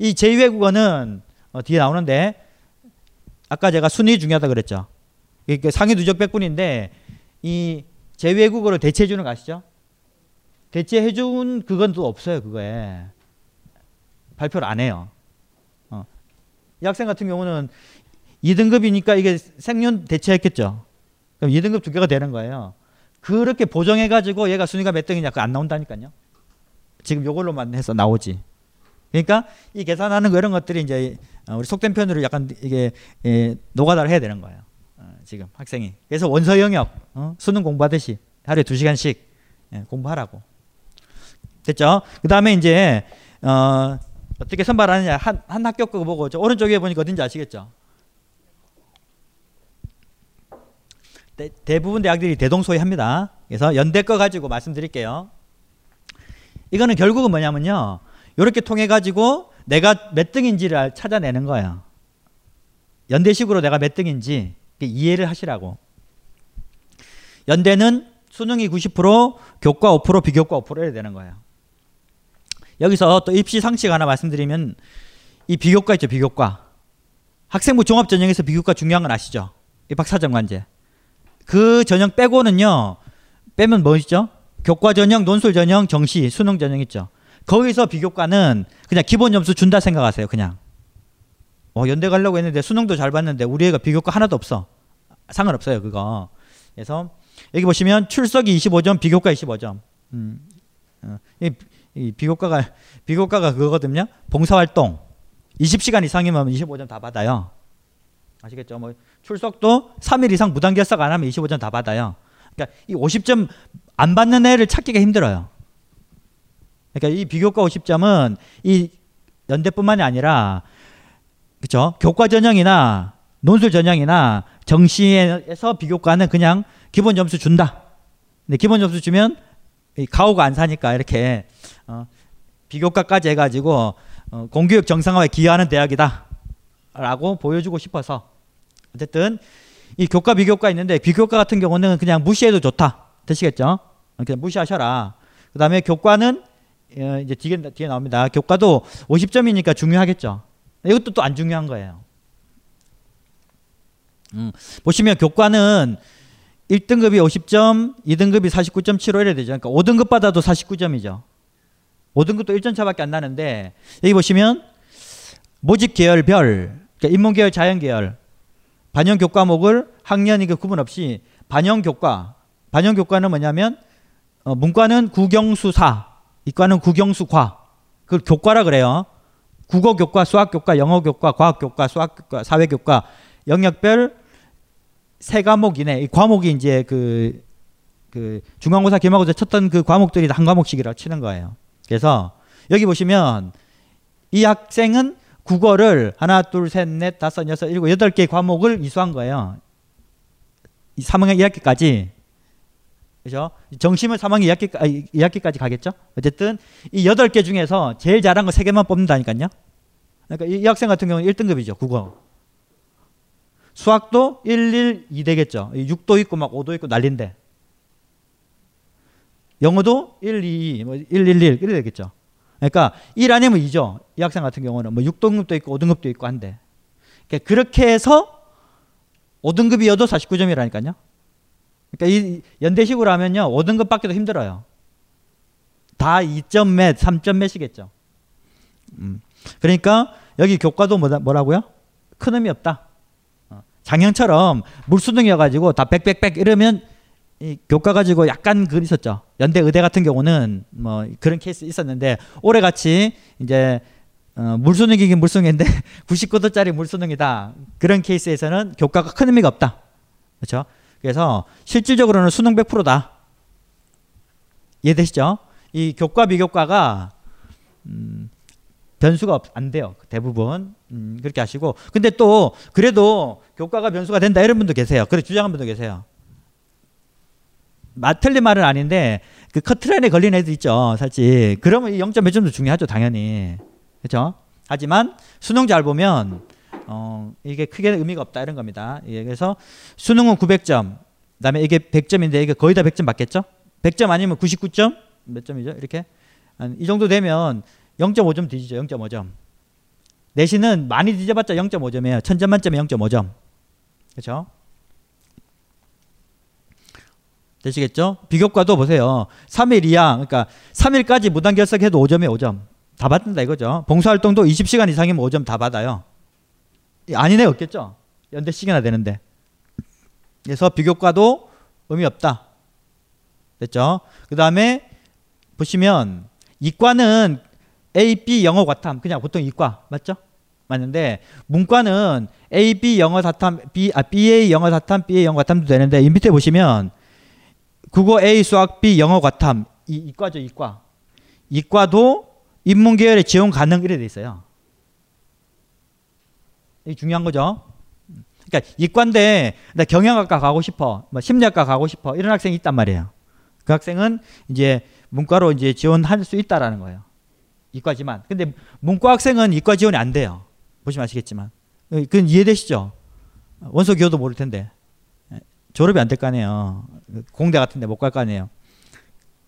이 제2외국어는 어, 뒤에 나오는데 아까 제가 순위 중요하다 그랬죠. 이게 상위 누적 백분인데 이 제2외국어로 대체해 주는 거 아시죠? 대체해 준 그건 또 없어요, 그거에. 발표를 안 해요. 어. 이 학생 같은 경우는 2등급이니까 이게 생년 대체했겠죠. 그럼 2등급 두 개가 되는 거예요. 그렇게 보정해 가지고 얘가 순위가 몇 등이냐 그거 안 나온다니까요. 지금 요걸로만 해서 나오지. 그러니까 이 계산하는 거 이런 것들이 이제 어, 우리 속된 편으로 약간 이게 예, 노가다를 해야 되는 거예요. 어, 지금 학생이. 그래서 원서 영역 어? 수능 공부하듯이 하루에 두 시간씩 예, 공부하라고. 됐죠? 그 다음에 이제 어, 어떻게 선발하느냐 한, 한 학교 거 보고 저 오른쪽에 보니까 어딘지 아시겠죠? 대, 대부분 대학들이 대동소이합니다. 그래서 연대 거 가지고 말씀드릴게요. 이거는 결국은 뭐냐면요. 이렇게 통해 가지고 내가 몇 등인지를 찾아내는 거예요. 연대식으로 내가 몇 등인지 이해를 하시라고. 연대는 수능이 90%, 교과 5%, 비교과 5% 해야 되는 거예요. 여기서 또 입시 상식 하나 말씀드리면 이 비교과 있죠, 비교과. 학생부 종합 전형에서 비교과 중요한 건 아시죠? 이 박사점 관제. 그 전형 빼고는요. 빼면 뭐 있죠? 교과 전형, 논술 전형, 정시, 수능 전형 있죠. 거기서 비교과는 그냥 기본 점수 준다 생각하세요. 그냥. 어, 연대 가려고 했는데 수능도 잘 봤는데 우리 애가 비교과 하나도 없어. 상관없어요, 그거. 그래서 여기 보시면 출석이 25점, 비교과 25점. 음. 어, 이, 이 비교과가 비교과가 그거거든요. 봉사활동 20시간 이상이면 25점 다 받아요. 아시겠죠? 뭐 출석도 3일 이상 무단 결석 안 하면 25점 다 받아요. 그러니까 이 50점 안 받는 애를 찾기가 힘들어요. 그러니까 이 비교과 50점은 이 연대뿐만이 아니라 그렇죠? 교과 전형이나 논술 전형이나 정시에서 비교과는 그냥 기본 점수 준다. 근데 기본 점수 주면 가오가 안 사니까 이렇게 어, 비교과까지 해가지고 어, 공교육 정상화에 기여하는 대학이다라고 보여주고 싶어서 어쨌든 이 교과 비교과 있는데 비교과 같은 경우는 그냥 무시해도 좋다 되시겠죠? 그냥 무시하셔라. 그 다음에 교과는 어, 이제 뒤에, 뒤에 나옵니다. 교과도 50점이니까 중요하겠죠. 이것도 또 안 중요한 거예요. 음, 보시면 교과는 1등급이 50점, 2등급이 49.75 이래 되죠. 그러니까 5등급 받아도 49점이죠. 5등급도 1점 차밖에 안 나는데 여기 보시면 모집 계열별, 그러니까 인문 계열, 자연 계열, 반영 교과목을 학년 이그 구분 없이 반영 교과, 반영 교과는 뭐냐면 어, 문과는 국영수사, 이과는 국영수과, 그걸 교과라 그래요. 국어 교과, 수학 교과, 영어 교과, 과학 교과, 수학 교과, 사회 교과 영역별 세 과목 이내. 이 과목이 이제 그, 그 중간고사, 기말고사 쳤던 그 과목들이 한 과목씩이라고 치는 거예요. 그래서 여기 보시면 이 학생은 국어를 하나, 둘, 셋, 넷, 다섯, 여섯, 일곱, 여덟 개 과목을 이수한 거예요. 이 3학년 2학기까지. 그죠? 정심을 3학년 2학기, 아, 2학기까지 가겠죠? 어쨌든 이 여덟 개 중에서 제일 잘한 거 세 개만 뽑는다니까요. 그러니까 이, 이 학생 같은 경우는 1등급이죠. 국어. 수학도 1, 1, 2 되겠죠. 6도 있고 막 5도 있고 난린데. 영어도 1, 2, 뭐 1, 1, 1 이래 되겠죠. 그러니까 1 아니면 2죠. 이 학생 같은 경우는 뭐 6등급도 있고 5등급도 있고 한데. 그러니까 그렇게 해서 5등급이어도 49점이라니까요. 그러니까 이 연대식으로 하면요. 5등급 받기도 힘들어요. 다 2점 몇, 3점 몇이겠죠. 음. 그러니까 여기 교과도 뭐다, 뭐라고요? 큰 의미 없다. 어. 작년처럼 물수능이어가지고 다 빽빽빽 이러면 이 교과 가지고 약간 그 있었죠. 연대 의대 같은 경우는 뭐 그런 케이스 있었는데 올해 같이 이제 어, 물수능이긴 물수능인데 99도짜리 물수능이다. 그런 케이스에서는 교과가 큰 의미가 없다. 그렇죠? 그래서 실질적으로는 수능 100%다. 이해되시죠? 이 교과 비교과가 음, 변수가 없, 안 돼요. 대부분 음, 그렇게 하시고 근데 또 그래도 교과가 변수가 된다 이런 분도 계세요. 그래 주장한 분도 계세요. 마, 틀린 말은 아닌데 그 커트라인에 걸린 애들 있죠. 사실 그러면 이 0점 몇 점도 중요하죠. 당연히 그렇죠. 하지만 수능 잘 보면 어, 이게 크게 의미가 없다 이런 겁니다. 예, 그래서 수능은 900점, 그다음에 이게 100점인데 이게 거의 다 100점 맞겠죠? 100점 아니면 99점 몇 점이죠? 이렇게 이 정도 되면 0.5점 뒤지죠. 0.5점. 내신은 많이 뒤져봤자 0.5점이에요. 1000점 만점에 0.5점. 그렇죠? 되시겠죠? 비교과도 보세요. 3일 이하, 그러니까 3일까지 무단 결석해도 5점에 5점. 다 받는다 이거죠. 봉사활동도 20시간 이상이면 5점 다 받아요. 아니네 없겠죠? 연대씩이나 되는데. 그래서 비교과도 의미 없다. 됐죠? 그 다음에 보시면 이과는 A, B 영어 과탐 그냥 보통 이과 맞죠? 맞는데 문과는 A, B 영어 사탐, B, 아, BA 영어 사탐, BA 영어 과탐도 되는데 이 밑에 보시면 국어 A, 수학 B 영어 과탐 이 이과죠 이과 이과도 인문계열에 지원 가능 이래 돼 있어요. 이 중요한 거죠. 그러니까 이과인데 나 경영학과 가고 싶어, 뭐 심리학과 가고 싶어 이런 학생이 있단 말이에요. 그 학생은 이제 문과로 이제 지원할 수 있다라는 거예요. 이과지만. 근데 문과 학생은 이과 지원이 안 돼요. 보시면 아시겠지만. 그건 이해되시죠? 원소 기호도 모를 텐데. 졸업이 안 될 거 아니에요. 공대 같은 데 못 갈 거 아니에요.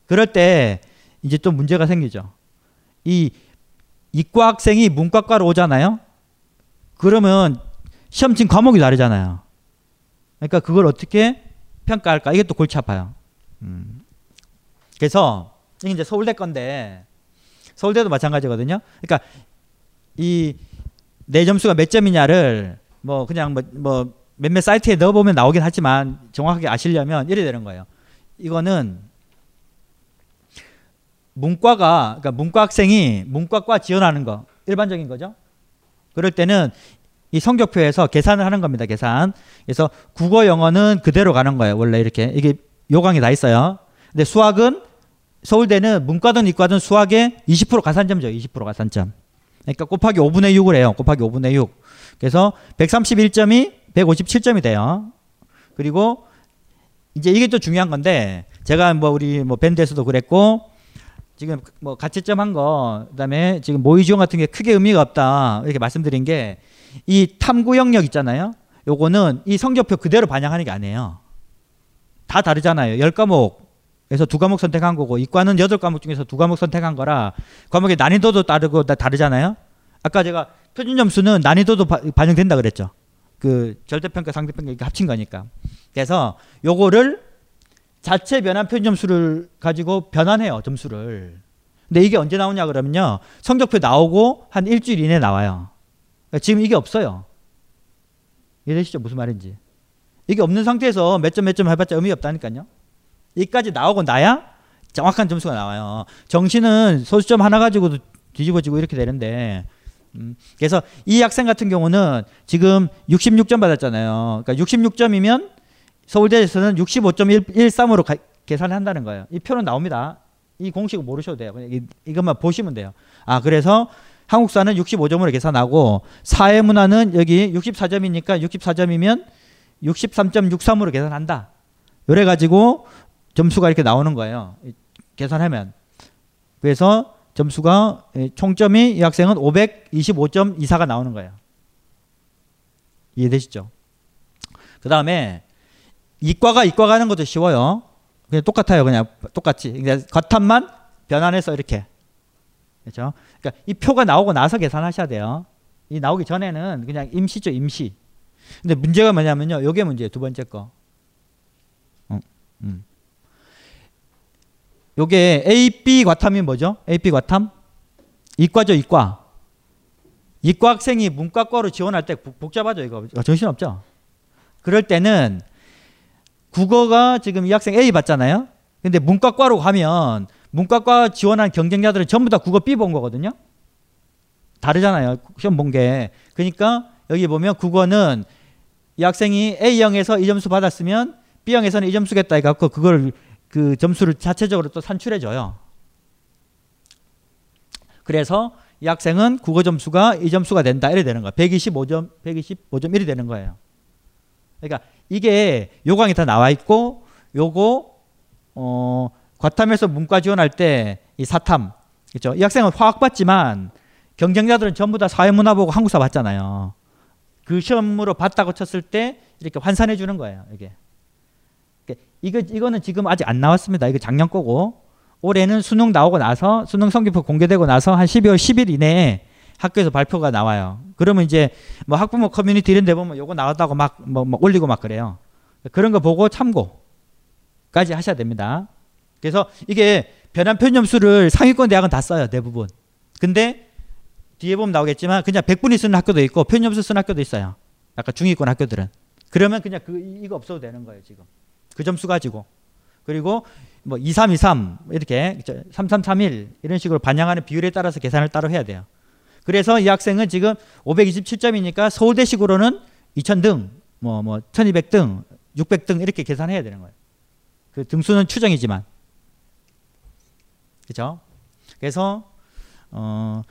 그럴 때 이제 또 문제가 생기죠. 이 이과 학생이 문과과로 오잖아요. 그러면 시험 친 과목이 다르잖아요. 그러니까 그걸 어떻게 평가할까? 이게 또 골치 아파요. 음. 그래서 이제 서울대 건데 서울대도 마찬가지거든요. 그러니까 이 내 점수가 몇 점이냐를 뭐 그냥 뭐, 뭐 몇몇 사이트에 넣어보면 나오긴 하지만 정확하게 아시려면 이래 되는 거예요. 이거는 문과가 그러니까 문과 학생이 문과과 지원하는 거 일반적인 거죠. 그럴 때는 이 성적표에서 계산을 하는 겁니다. 계산. 그래서 국어 영어는 그대로 가는 거예요. 원래 이렇게 이게 요강이 다 있어요. 근데 수학은 서울대는 문과든 이과든 수학에 20% 가산점이죠. 20% 가산점. 그러니까 곱하기 5분의 6을 해요. 곱하기 5분의 6. 그래서 131점이 157점이 돼요. 그리고 이제 이게 또 중요한 건데 제가 뭐 우리 뭐 밴드에서도 그랬고 지금 뭐 가채점 한 거 그다음에 지금 모의 지원 같은 게 크게 의미가 없다 이렇게 말씀드린 게 이 탐구 영역 있잖아요. 요거는 이 성적표 그대로 반영하는 게 아니에요. 다 다르잖아요. 열 과목에서 두 과목 선택한 거고 이과는 여덟 과목 중에서 두 과목 선택한 거라 과목의 난이도도 다르고 다 다르잖아요. 아까 제가 표준 점수는 난이도도 바, 반영된다 그랬죠. 그 절대평가 상대평가 이렇게 합친 거니까. 그래서 요거를 자체 변환 표준 점수를 가지고 변환해요 점수를. 근데 이게 언제 나오냐 그러면요 성적표 나오고 한 일주일 이내 나와요. 그러니까 지금 이게 없어요. 이해되시죠 무슨 말인지. 이게 없는 상태에서 몇 점 몇 점 해봤자 의미 없다니까요. 여기까지 나오고 나야 정확한 점수가 나와요. 정시는 소수점 하나 가지고도 뒤집어지고 이렇게 되는데 음, 그래서 이 학생 같은 경우는 지금 66점 받았잖아요. 그러니까 66점이면 서울대에서는 65.13으로 가, 계산을 한다는 거예요. 이 표는 나옵니다. 이 공식을 모르셔도 돼요. 이, 이것만 보시면 돼요. 아 그래서 한국사는 65점으로 계산하고 사회문화는 여기 64점이니까 64점이면 63.63으로 계산한다. 이래 가지고 점수가 이렇게 나오는 거예요. 계산하면. 그래서 점수가 총점이 이 학생은 525점 이사가 나오는 거예요. 이해되시죠? 그 다음에 이과가 이과 가는 것도 쉬워요. 그냥 똑같아요. 그냥 똑같이. 겉함만 변환해서 이렇게. 그렇죠? 그러니까 이 표가 나오고 나서 계산하셔야 돼요. 이 나오기 전에는 그냥 임시죠, 임시. 근데 문제가 뭐냐면요. 요게 문제예요. 두 번째 거. 음, 음. 요게 AP 과탐이 뭐죠? AP 과탐? 이과죠, 이과. 이과 학생이 문과과로 지원할 때 복잡하죠, 이거. 정신없죠? 그럴 때는 국어가 지금 이 학생 A 받잖아요. 근데 문과과로 가면 문과과 지원한 경쟁자들은 전부 다 국어 B 본 거거든요. 다르잖아요. 시험 본 게. 그러니까 여기 보면 국어는 이 학생이 A형에서 이 점수 받았으면 B형에서는 이 점수겠다 해갖고 그걸 그 점수를 자체적으로 또 산출해 줘요. 그래서 이 학생은 국어 점수가 이 점수가 된다 이래 되는 거야. 125점, 125점 1이 되는 거예요. 그러니까 이게 요강이 다 나와 있고 요거 어 과탐에서 문과 지원할 때 이 사탐 그렇죠. 이 학생은 화학 봤지만 경쟁자들은 전부 다 사회문화 보고 한국사 봤잖아요. 그 시험으로 봤다고 쳤을 때 이렇게 환산해 주는 거예요. 이게 이거 이거는 지금 아직 안 나왔습니다. 이거 작년 거고 올해는 수능 나오고 나서 수능 성적표 공개되고 나서 한 12월 10일 이내에 학교에서 발표가 나와요. 그러면 이제 뭐 학부모 커뮤니티 이런 데 보면 요거 나왔다고 막, 뭐, 막 올리고 막 그래요. 그런 거 보고 참고. 까지 하셔야 됩니다. 그래서 이게 변환 표준 점수를 상위권 대학은 다 써요 대부분. 근데 뒤에 보면 나오겠지만 그냥 100분이 쓰는 학교도 있고 표준 점수 쓰는 학교도 있어요. 아까 중위권 학교들은. 그러면 그냥 그 이거 없어도 되는 거예요 지금. 그 점수 가지고. 그리고 뭐 2323 이렇게 3331 이런 식으로 반영하는 비율에 따라서 계산을 따로 해야 돼요. 그래서 이 학생은 지금 527점이니까 서울대식으로는 2000등, 뭐, 뭐, 1200등, 600등 이렇게 계산해야 되는 거예요. 그 등수는 추정이지만. 그죠? 그래서, 어,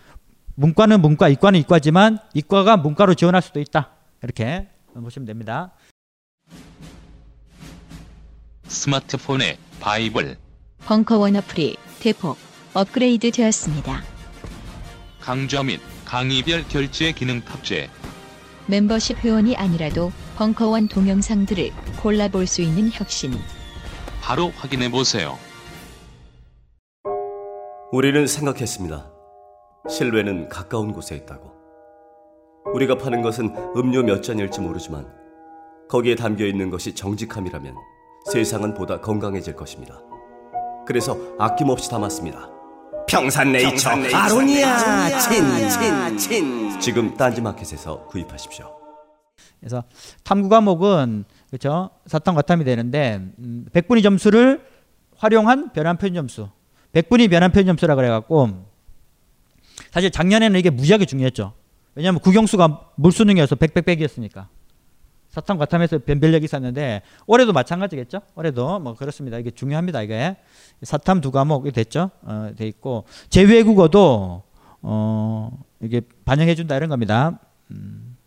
문과는 문과, 이과는 이과지만 이과가 문과로 지원할 수도 있다. 이렇게 보시면 됩니다. 스마트폰에 바이블, 벙커원 어플이 대폭 업그레이드 되었습니다. 강좌 및 강의별 결제 기능 탑재. 멤버십 회원이 아니라도 벙커원 동영상들을 골라볼 수 있는 혁신. 바로 확인해 보세요. 우리는 생각했습니다. 실외는 가까운 곳에 있다고. 우리가 파는 것은 음료 몇 잔일지 모르지만 거기에 담겨 있는 것이 정직함이라면 세상은 보다 건강해질 것입니다. 그래서 아낌없이 담았습니다. 평산네이처 아로니아 친친친 지금 딴지마켓에서 구입하십시오. 그래서 탐구 과목은 그렇죠 사탐 과탐이 되는데 음, 100분위 점수를 활용한 변환 표준 점수 100분위 변환 표준 점수라 그래갖고 사실 작년에는 이게 무지하게 중요했죠 왜냐하면 국영수가 물수능이어서 100, 100, 100이었으니까 사탐 과탐에서 변별력이 있었는데 올해도 마찬가지겠죠? 올해도 뭐 그렇습니다. 이게 중요합니다 이게. 사탐 두 과목이 됐죠? 어, 돼 있고. 제외국어도 어 이게 반영해 준다 이런 겁니다. 음,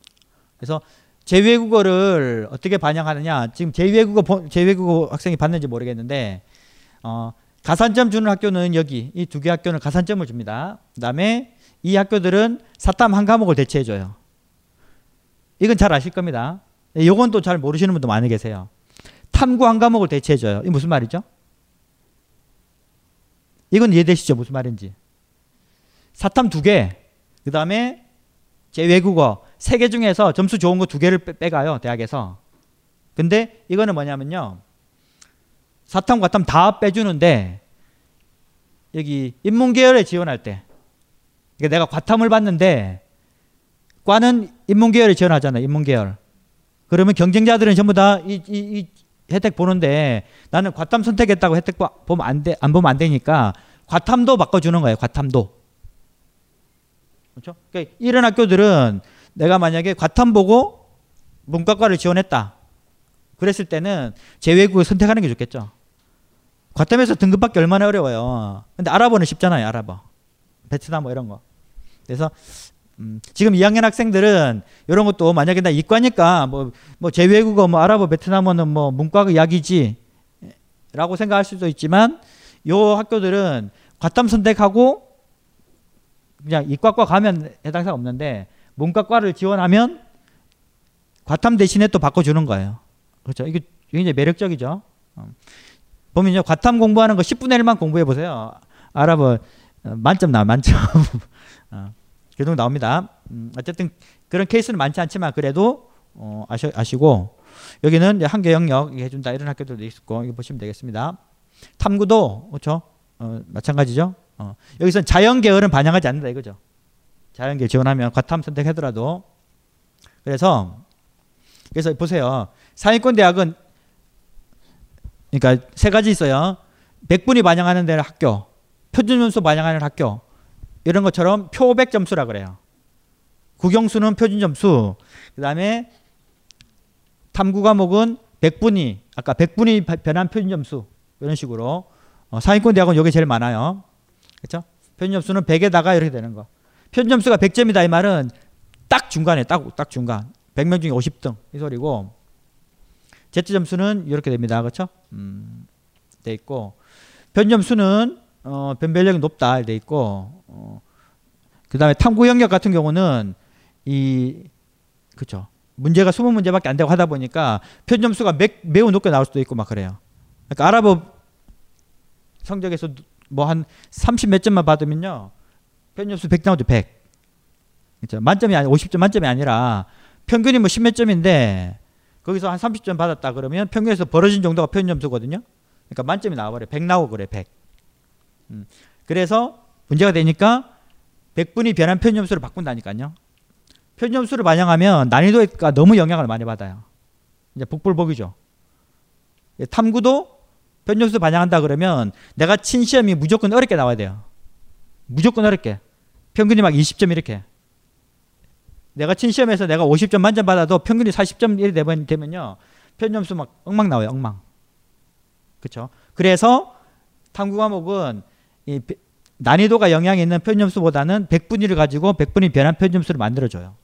그래서 제외국어를 어떻게 반영하느냐? 지금 제외국어 제외국어 학생이 받는지 모르겠는데 어, 가산점 주는 학교는 여기 이 두 개 학교는 가산점을 줍니다. 그다음에 이 학교들은 사탐 한 과목을 대체해 줘요. 이건 잘 아실 겁니다. 요건 또 잘 모르시는 분도 많이 계세요. 탐구 한 과목을 대체해 줘요. 이 무슨 말이죠? 이건 이해되시죠? 무슨 말인지. 사탐 두 개. 그 다음에 제 외국어 세 개 중에서 점수 좋은 거 두 개를 빼가요 대학에서. 근데 이거는 뭐냐면요. 사탐 과탐 다 빼주는데 여기 인문계열에 지원할 때 그러니까 내가 과탐을 받는데 과는 인문계열에 지원하잖아요. 인문계열. 그러면 경쟁자들은 전부 다이 이, 이 혜택 보는데 나는 과탐 선택했다고 혜택 보면 안 돼, 안 보면 안 되니까 과탐도 바꿔주는 거예요. 과탐도. 그렇죠? 그러니까 이런 학교들은 내가 만약에 과탐 보고 문과과를 지원했다. 그랬을 때는 제외국을 선택하는 게 좋겠죠. 과탐에서 등급 받기 얼마나 어려워요. 근데 아랍어는 쉽잖아요. 아랍어. 베트남 뭐 이런 거. 그래서 음, 지금 2학년 학생들은 이런 것도 만약에 나 이과니까 뭐, 뭐 제외국어 뭐 아랍어 베트남어는 뭐 문과가 약이지 라고 생각할 수도 있지만 요 학교들은 과탐 선택하고 그냥 이과과 가면 해당 사항 없는데 문과과를 지원하면 과탐 대신에 또 바꿔주는 거예요. 그렇죠. 이게 굉장히 매력적이죠. 어. 보면요. 과탐 공부하는 거 10분의 1만 공부해 보세요. 아랍어 어, 만점 나 만점. 어, 그 정도 나옵니다. 음, 어쨌든 그런 케이스는 많지 않지만 그래도 어, 아시, 아시고 여기는 한계 영역 해준다 이런 학교들도 있고 이거 보시면 되겠습니다. 탐구도 그렇죠. 어, 마찬가지죠. 어, 여기서 자연 계열은 반영하지 않는다 이거죠. 자연 계열 지원하면 과탐 선택하더라도 그래서 그래서 보세요. 상위권 대학은 그러니까 세 가지 있어요. 100분이 반영하는 데는 학교, 표준 점수 반영하는 학교 이런 것처럼 표백 점수라 그래요. 국영수는 표준 점수. 그다음에 탐구 과목은 100분이 아까 100분이 변한 표준 점수 이런 식으로 어, 상위권 대학은 여기 제일 많아요. 그렇죠? 표준 점수는 100에다가 이렇게 되는 거. 표준 점수가 100점이다 이 말은 딱 중간에 딱, 딱 중간. 100명 중에 50등 이 소리고 Z 점수는 이렇게 됩니다. 그렇죠? 음, 돼 있고 변 점수는 어, 변별력이 높다 돼 있고 어, 그다음에 탐구 영역 같은 경우는 이 그렇죠. 문제가 20문제밖에 안 되고 하다 보니까 편 점수가 매, 매우 높게 나올 수도 있고 막 그래요. 그러니까 아랍어 성적에서 뭐 한 30 몇 점만 받으면요. 편 점수 100 나오죠. 100. 그렇죠. 만점이 아니 50점 만점이 아니라 평균이 뭐 10몇 점인데 거기서 한 30점 받았다 그러면 평균에서 벌어진 정도가 표준 점수거든요. 그러니까 만점이 나와버려. 100 나오고 그래. 100. 음. 그래서 문제가 되니까 100분이 변한 표준점수를 바꾼다니까요. 표준점수를 반영하면 난이도가 너무 영향을 많이 받아요. 이제 복불복이죠. 예, 탐구도 표준점수 반영한다 그러면 내가 친 시험이 무조건 어렵게 나와야 돼요. 무조건 어렵게. 평균이 막 20점 이렇게. 내가 친 시험에서 내가 50점 만점 받아도 평균이 40점 이렇게 되면, 되면요. 표준점수 막 엉망 나와요. 엉망. 그렇죠? 그래서 탐구 과목은 이 난이도가 영향이 있는 표준점수보다는 100분위를 가지고 100분위 변한 표준점수를 만들어줘요.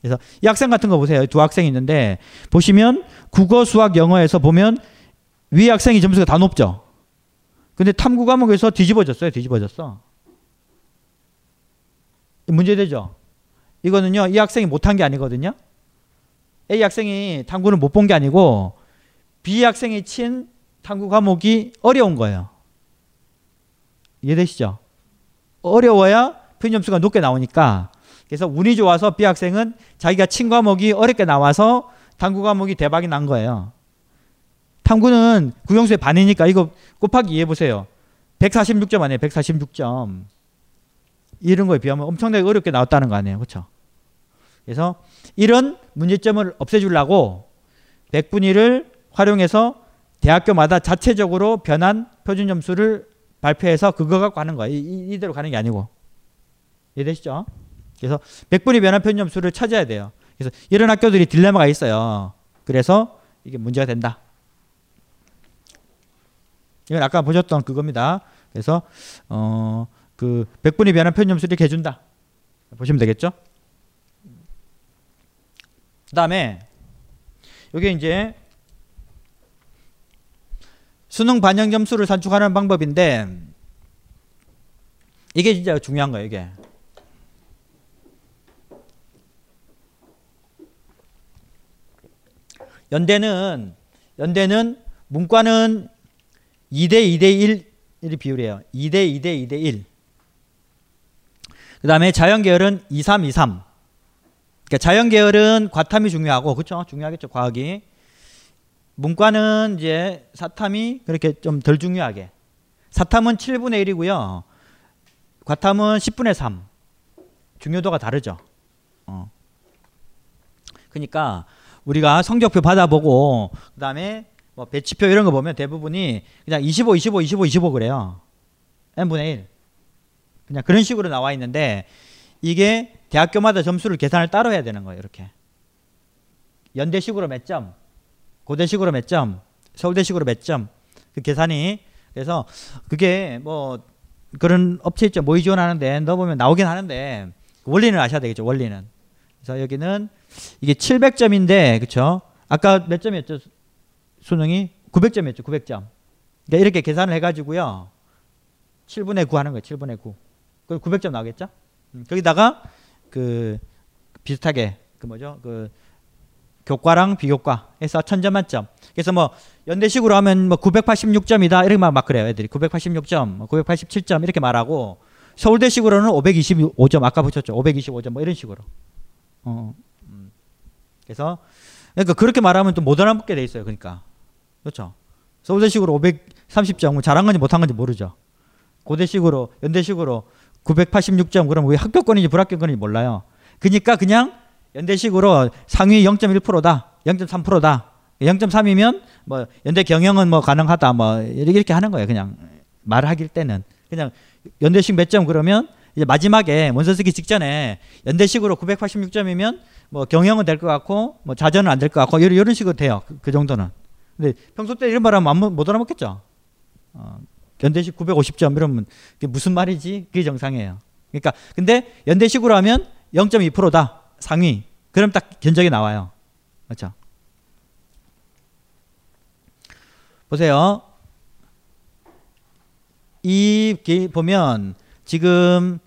그래서 이 학생 같은 거 보세요. 두 학생이 있는데 보시면 국어, 수학, 영어에서 보면 위 학생이 점수가 다 높죠. 근데 탐구 과목에서 뒤집어졌어요. 뒤집어졌어. 문제되죠. 이거는요. 이 학생이 못한 게 아니거든요. A 학생이 탐구를 못 본 게 아니고 B 학생이 친 탐구 과목이 어려운 거예요. 이해되시죠? 어려워야 표준 점수가 높게 나오니까 그래서 운이 좋아서 B 학생은 자기가 친 과목이 어렵게 나와서 탐구 과목이 대박이 난 거예요. 탐구는 구형수의 반이니까 이거 곱하기 이해해 보세요. 146점 아니에요. 146점. 이런 거에 비하면 엄청나게 어렵게 나왔다는 거 아니에요. 그렇죠? 그래서 이런 문제점을 없애주려고 100분위를 활용해서 대학교마다 자체적으로 변한 표준 점수를 발표해서 그거 갖고 하는 거예요. 이, 이대로 가는 게 아니고. 이해되시죠? 그래서 100분위 변환 표준 점수를 찾아야 돼요. 그래서 이런 학교들이 딜레마가 있어요. 그래서 이게 문제가 된다. 이건 아까 보셨던 그겁니다. 그래서 어, 그 100분위 변환 표준 점수를 이렇게 해준다. 보시면 되겠죠? 그 다음에 이게 이제 수능 반영 점수를 산출하는 방법인데 이게 진짜 중요한 거예요, 이게. 연대는 연대는 문과는 2대 2대 1이 비율이에요. 2대 2대 2대 1. 그다음에 자연 계열은 2 3 2 3. 그러니까 자연 계열은 과탐이 중요하고 그렇죠? 중요하겠죠, 과학이. 문과는 이제 사탐이 그렇게 좀 덜 중요하게. 사탐은 7분의 1이고요. 과탐은 10분의 3. 중요도가 다르죠. 어. 그러니까 우리가 성적표 받아보고 그다음에 뭐 배치표 이런 거 보면 대부분이 그냥 25, 25, 25, 25 그래요. n분의 1. 그냥 그런 식으로 나와 있는데 이게 대학교마다 점수를 계산을 따로 해야 되는 거예요. 이렇게. 연대식으로 몇 점, 고대식으로 몇 점, 서울대식으로 몇 점. 그 계산이 그래서 그게 뭐 그런 업체 있죠. 모의 지원하는데 넣어보면 나오긴 하는데 원리는 아셔야 되겠죠. 원리는. 그래서 여기는 이게 700점인데 그렇죠? 아까 몇 점이었죠? 수능이 900점이었죠. 900점. 그러니까 이렇게 계산을 해가지고요. 7분의 9 하는 거예요. 7분의 9. 그럼 900점 나오겠죠? 음, 거기다가 그 비슷하게 그 뭐죠? 그 교과랑 비교과 해서 1000점 만점. 그래서 뭐 연대식으로 하면 뭐 986점이다 이렇게 막, 막 그래요. 애들이 986점, 987점 이렇게 말하고 서울대식으로는 525점 아까 보셨죠? 525점 뭐 이런 식으로. 어. 음. 그래서 그러니까 그렇게 말하면 또 못 알아먹게 돼 있어요. 그러니까 그렇죠. 서울대식으로 530점 뭐 잘한 건지 못한 건지 모르죠. 고대식으로 연대식으로 986점 그럼 왜 합격권인지 불합격권인지 몰라요. 그러니까 그냥 연대식으로 상위 0.1%다, 0.3%다. 0.3이면 뭐 연대 경영은 뭐 가능하다 뭐 이렇게 하는 거예요. 그냥 말하길 때는 그냥 연대식 몇 점 그러면 이제 마지막에 원서 쓰기 직전에 연대식으로 986점이면 뭐 경영은 될 것 같고 뭐 자전은 안 될 것 같고 이런, 식으로 돼요. 그, 그, 정도는. 근데 평소 때 이런 말하면 못 알아먹겠죠. 어, 연대식 950점 이러면 그게 무슨 말이지? 그게 정상이에요. 그러니까 근데 연대식으로 하면 0.2%다 상위. 그럼 딱 견적이 나와요. 그렇죠? 보세요. 이 보면 지금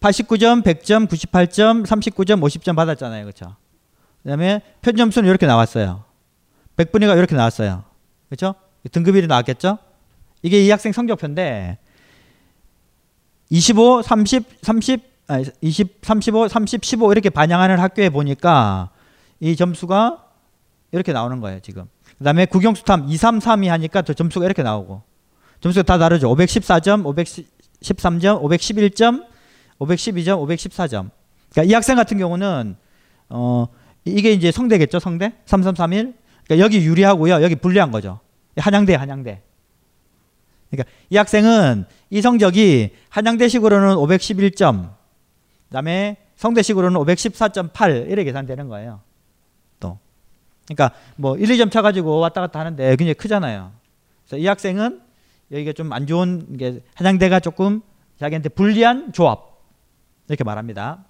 89점, 100점, 98점, 39점, 50점 받았잖아요. 그렇죠? 그다음에 편점수는 이렇게 나왔어요. 100분위가 이렇게 나왔어요. 그렇죠? 등급이 나왔겠죠? 이게 이 학생 성적표인데 25, 30, 30, 아니 20, 35, 30, 15 이렇게 반영하는 학교에 보니까 이 점수가 이렇게 나오는 거예요, 지금. 그 다음에 국영수탐 2, 3, 3이 하니까 또 점수가 이렇게 나오고 점수가 다 다르죠. 514점, 513점, 511점, 512점, 514점. 그러니까 이 학생 같은 경우는 어 이게 이제 성대겠죠, 성대 3331. 그러니까 여기 유리하고요, 여기 불리한 거죠. 한양대, 한양대. 그러니까 이 학생은 이 성적이 한양대식으로는 511점, 그다음에 성대식으로는 514.8 이렇게 계산되는 거예요. 또. 그러니까 뭐 1, 2점 차 가지고 왔다 갔다 하는데 굉장히 크잖아요. 그래서 이 학생은 여기가 좀 안 좋은 게 한양대가 조금 자기한테 불리한 조합 이렇게 말합니다.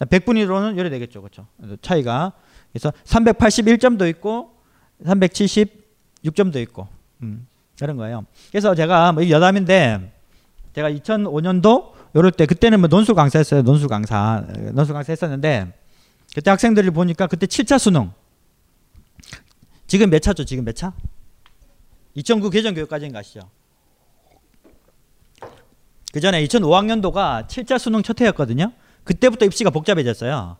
100분위로는 이래 되겠죠, 그렇죠? 차이가 그래서 381점도 있고 376점도 있고 음, 그런 거예요. 그래서 제가 뭐 여담인데 제가 2005년도 요럴 때 그때는 뭐 논술 강사 했어요. 논술 강사 논술 강사 했었는데 그때 학생들을 보니까 그때 7차 수능 지금 몇 차죠? 지금 몇 차? 2009 개정 교육과정 가시죠. 그 전에 2005학년도가 7차 수능 첫 해였거든요. 그때부터 입시가 복잡해졌어요.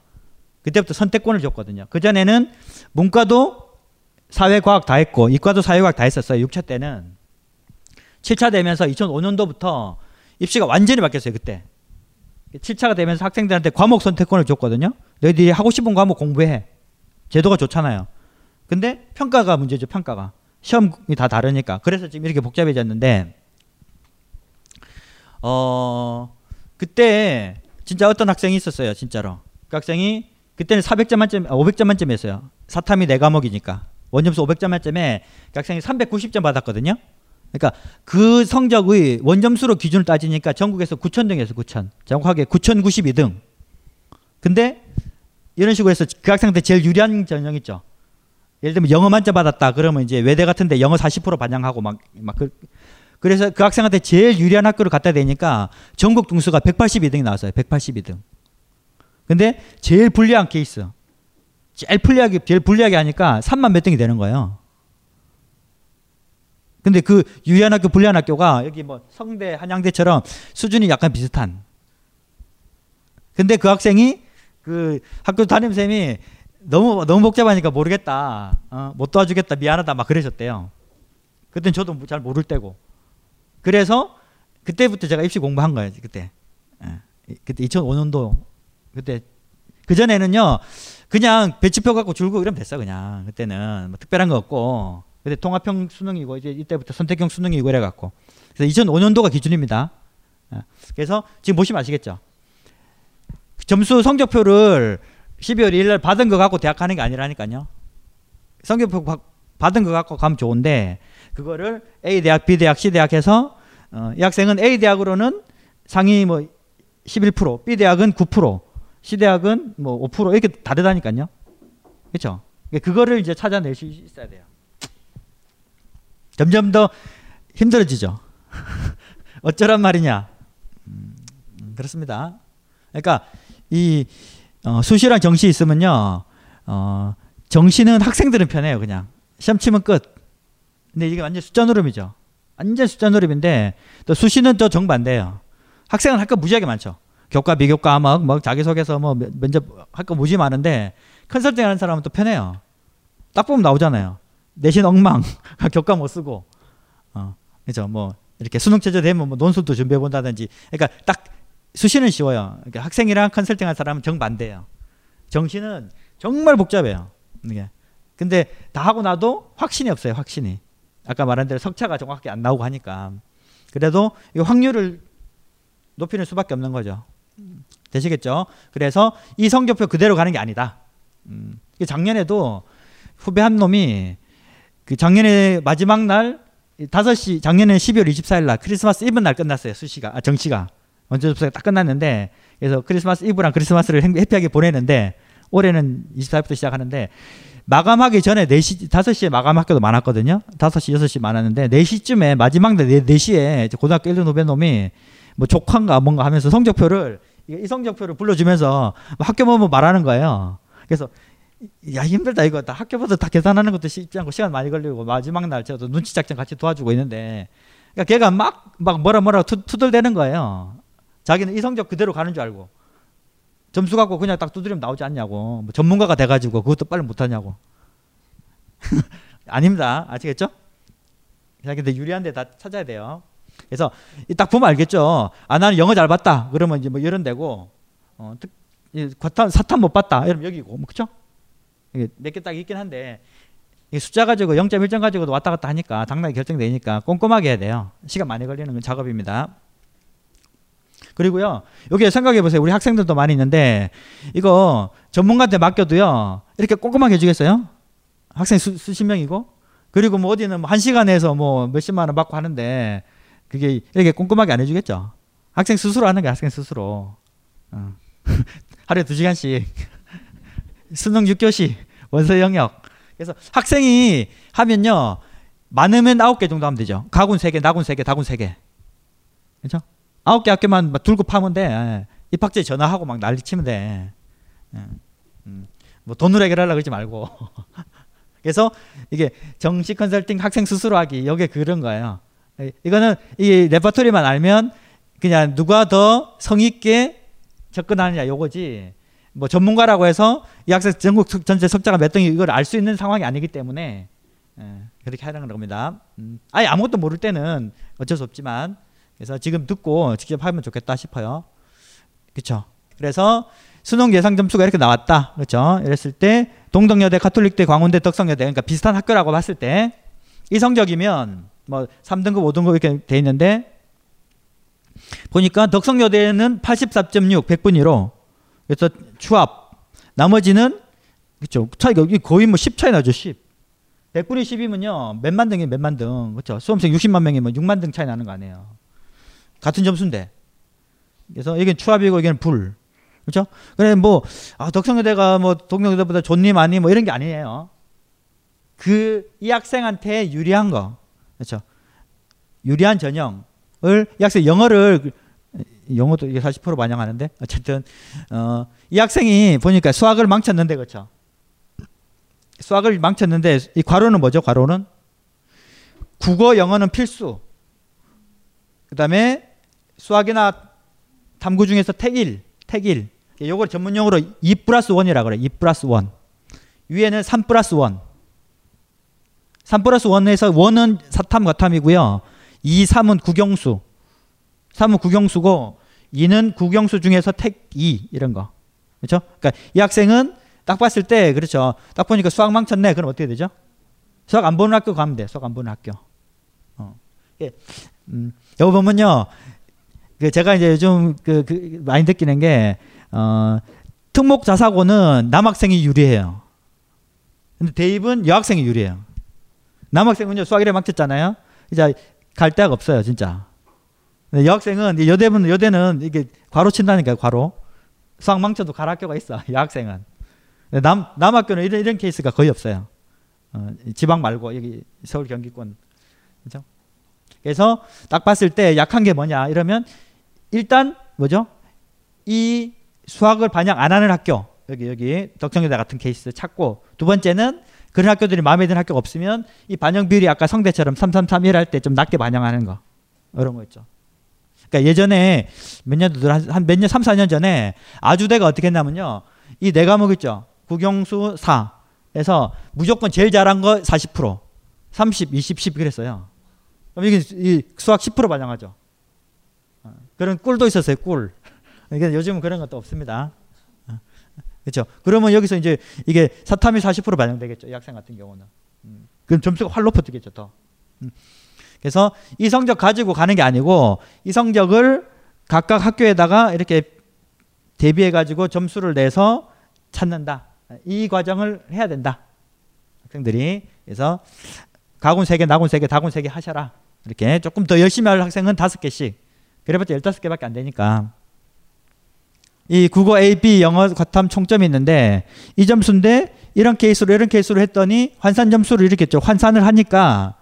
그때부터 선택권을 줬거든요. 그 전에는 문과도 사회과학 다 했고 이과도 사회과학 다 했었어요. 6차 때는 7차 되면서 2005년도부터 입시가 완전히 바뀌었어요. 그때 7차가 되면서 학생들한테 과목 선택권을 줬거든요. 너희들이 하고 싶은 과목 공부해. 제도가 좋잖아요. 근데 평가가 문제죠. 평가가 시험이 다 다르니까. 그래서 지금 이렇게 복잡해졌는데 어 그때 진짜 어떤 학생이 있었어요. 진짜로 그 학생이 그때는 400점 만점, 500점 만점이었어요. 사탐이 네 과목이니까 원점수 500점 만점에 그 학생이 390점 받았거든요. 그러니까 그 성적의 원점수로 기준을 따지니까 전국에서 9천 등이었어요. 9천. 정확하게 9,092등. 근데 이런 식으로 해서 그 학생한테 제일 유리한 전형 있죠. 예를 들면 영어 만점 받았다. 그러면 이제 외대 같은데 영어 40% 반영하고 막, 막 그, 그래서 그 학생한테 제일 유리한 학교를 갖다 대니까 전국 등수가 182등이 나왔어요. 182등. 근데 제일 불리한 케이스. 제일 불리하게, 제일 불리하게 하니까 3만 몇 등이 되는 거예요. 근데 그 유리한 학교, 불리한 학교가 여기 뭐 성대, 한양대처럼 수준이 약간 비슷한. 근데 그 학생이 그 학교 담임 쌤이 너무, 너무 복잡하니까 모르겠다. 어, 못 도와주겠다. 미안하다. 막 그러셨대요. 그땐 저도 잘 모를 때고. 그래서 그때부터 제가 입시 공부한 거예요. 그때. 예. 그때 2005년도 그때 그 전에는요 그냥 배치표 갖고 줄고 이러면 됐어 그냥 그때는 뭐 특별한 거 없고 근데 통합형 수능이고 이제 이때부터 선택형 수능이고 이래 갖고 그래서 2005년도가 기준입니다. 예. 그래서 지금 보시면 아시겠죠. 점수 성적표를 12월 1일 날 받은 거 갖고 대학 가는 게 아니라니까요. 성적표 받은 거 갖고 가면 좋은데 그거를 A 대학, B 대학, C 대학 해서 어, 이 학생은 A 대학으로는 상위 뭐 11%, B 대학은 9%, C 대학은 뭐 5% 이렇게 다르다니까요. 그렇죠? 그거를 이제 찾아낼 수 있어야 돼요. 점점 더 힘들어지죠. 어쩌란 말이냐. 음, 그렇습니다. 그러니까 이 어, 수시랑 정시 있으면요. 어, 정시는 학생들은 편해요. 그냥 시험 치면 끝. 근데 이게 완전 숫자 노름이죠. 완전 숫자 노름인데 또 수시는 또 정반대예요. 학생은 할 거 무지하게 많죠. 교과, 비교과, 막, 막 자기소개서 뭐 면접 할 거 무지 많은데 컨설팅 하는 사람은 또 편해요. 딱 보면 나오잖아요. 내신 엉망, 교과 못 쓰고, 어, 그죠. 뭐 이렇게 수능 체제 되면 뭐 논술도 준비해 본다든지, 그러니까 딱 수시는 쉬워요. 그러니까 학생이랑 컨설팅 한 사람은 정반대예요. 정시는 정말 복잡해요. 이게. 근데 다 하고 나도 확신이 없어요. 확신이. 아까 말한 대로 석차가 정확하게 안 나오고 하니까. 그래도 이 확률을 높이는 수밖에 없는 거죠. 되시겠죠? 그래서 이 성적표 그대로 가는 게 아니다. 음, 작년에도 후배 한 놈이 그 작년에 마지막 날 5시 작년에 12월 24일 날 크리스마스 이브 날 끝났어요. 수시가 아 정시가 원서 접수가 딱 끝났는데 그래서 크리스마스 이브랑 크리스마스를 해피하게 보내는데 올해는 24일부터 시작하는데 마감하기 전에 4시, 5시에 마감 학교도 많았거든요. 5시, 6시 많았는데 4시쯤에 마지막 날 4, 4시에 고등학교 1년 후배 놈이 뭐 족한가 뭔가 하면서 성적표를 이 성적표를 불러주면서 학교 보면 말하는 거예요. 그래서 야 힘들다 이거 다 학교부터 다 계산하는 것도 쉽지 않고 시간 많이 걸리고 마지막 날 저도 눈치 작전 같이 도와주고 있는데 그러니까 걔가 막 막 뭐라 뭐라 투, 투덜대는 거예요. 자기는 이 성적 그대로 가는 줄 알고 점수 갖고 그냥 딱 두드리면 나오지 않냐고 뭐 전문가가 돼가지고 그것도 빨리 못하냐고 아닙니다. 아시겠죠? 자기들 유리한 데 다 찾아야 돼요. 그래서 이딱 보면 알겠죠. 아 나는 영어 잘 봤다. 그러면 이제 뭐 이런 데고 어, 특, 사탄 못 봤다. 이러면 여기고 뭐 그죠? 몇 개 딱 있긴 한데 이 숫자 가지고 0.1점 가지고도 왔다 갔다 하니까 당락이 결정되니까 꼼꼼하게 해야 돼요. 시간 많이 걸리는 작업입니다. 그리고요 여기 생각해 보세요. 우리 학생들도 많이 있는데 이거 전문가한테 맡겨도요 이렇게 꼼꼼하게 해주겠어요? 학생 수, 수십 명이고 그리고 뭐 어디는 뭐 한 시간에서 뭐 몇십만 원 받고 하는데 그게 이렇게 꼼꼼하게 안 해주겠죠. 학생 스스로 하는 게 학생 스스로. 어. 하루에 두 시간씩 수능 6교시 원서 영역. 그래서 학생이 하면요 많으면 아홉 개 정도 하면 되죠. 가군 세 개, 나군 세 개, 다군 세 개. 그렇죠? 아홉 개 학교만 막 들고 파면 돼. 예. 입학제 전화하고 막 난리 치면 돼. 예. 음. 뭐 돈으로 해결하려고 그러지 말고. 그래서 이게 정식 컨설팅 학생 스스로 하기 여기 그런 거예요. 이- 이거는 이 레퍼토리만 알면 그냥 누가 더 성의 있게 접근하느냐 요거지. 뭐 전문가라고 해서 이 학생 전국 석- 전체 석자가 몇 등이 이걸 알 수 있는 상황이 아니기 때문에 예, 그렇게 하라는 겁니다. 음, 아예 아무것도 모를 때는 어쩔 수 없지만 그래서 지금 듣고 직접 하면 좋겠다 싶어요. 그렇죠. 그래서 수능 예상 점수가 이렇게 나왔다. 그렇죠. 이랬을 때 동덕여대, 가톨릭대, 광운대, 덕성여대 그러니까 비슷한 학교라고 봤을 때 이 성적이면 뭐 3등급, 5등급 이렇게 돼 있는데 보니까 덕성여대는 84.6, 100분 1호. 그래서 추합. 나머지는 그렇죠. 차이가 거의 뭐 10 차이 나죠. 10. 100분이 10이면요. 몇만 등이 몇만 등. 그렇죠. 수험생 60만 명이면 6만 등 차이 나는 거 아니에요. 같은 점수인데. 그래서 이게 추합이고 이게 불. 그렇죠? 그래 뭐 아, 덕성여대가 뭐 동명여대보다 좋니 많이 뭐 이런 게 아니에요. 그 이 학생한테 유리한 거. 그렇죠? 유리한 전형을 이 학생 영어를 영어도 이게 40% 반영하는데 어쨌든 어, 이 학생이 보니까 수학을 망쳤는데 그렇죠? 수학을 망쳤는데 이 괄호는 뭐죠? 괄호는 국어 영어는 필수. 그다음에 수학이나 탐구 중에서 택일, 택일. 요걸 전문 용어로 2 플러스 1이라 그래. 2 플러스 1. 위에는 3 플러스 1. 3 플러스 1에서 1은 사탐 과탐이고요. 2, 3은 국영수. 3은 국영수고 2는 국영수 중에서 택 2 이런 거. 그렇죠? 그러니까 이 학생은 딱 봤을 때 그렇죠. 딱 보니까 수학 망쳤네. 그럼 어떻게 되죠? 수학 안 보는 학교 가면 돼. 수학 안 보는 학교. 어. 예. 음, 여기 보면요. 그 제가 이제 요즘 그, 그 많이 느끼는 게 어, 특목 자사고는 남학생이 유리해요. 근데 대입은 여학생이 유리해요. 남학생은요 수학이래 망쳤잖아요. 이제 갈 데가 없어요, 진짜. 근데 여학생은 이 여대는 여대는 이게 과로 친다니까요, 과로. 수학 망쳐도 갈 학교가 있어, 여학생은. 근데 남 남학교는 이런 이런 케이스가 거의 없어요. 어, 지방 말고 여기 서울 경기권, 그렇죠? 그래서 딱 봤을 때 약한 게 뭐냐 이러면 일단 뭐죠? 이 수학을 반영 안 하는 학교 여기 여기 덕성여대 같은 케이스 찾고 두 번째는 그런 학교들이 마음에 드는 학교가 없으면 이 반영 비율이 아까 성대처럼 3331 할 때 좀 낮게 반영하는 거 이런 거 있죠. 그러니까 예전에 몇 년도 한 몇 년 3, 4년 전에 아주대가 어떻게 했냐면요. 이 네 과목 있죠. 국영수 4에서 무조건 제일 잘한 거 40%, 30, 20, 10 그랬어요. 그럼 이게 이 수학 10% 반영하죠. 어, 그런 꿀도 있었어요. 꿀. 그러니까 요즘은 그런 것도 없습니다. 그렇죠. 그러면 여기서 이제 이게 사탐이 40% 반영되겠죠. 이 학생 같은 경우는. 음. 그럼 점수가 활 높아지겠죠. 더. 음. 그래서 이 성적 가지고 가는 게 아니고 이 성적을 각각 학교에다가 이렇게 대비해 가지고 점수를 내서 찾는다. 이 과정을 해야 된다. 학생들이 그래서 가군 3개, 나군 3개, 다군 3개 하셔라. 이렇게 조금 더 열심히 할 학생은 5개씩. 그래봤자 15개밖에 안 되니까. 이 국어 A, B, 영어 과탐 총점이 있는데 이 점수인데 이런 케이스로 이런 케이스로 했더니 환산 점수를 이렇게 좀 환산을 하니까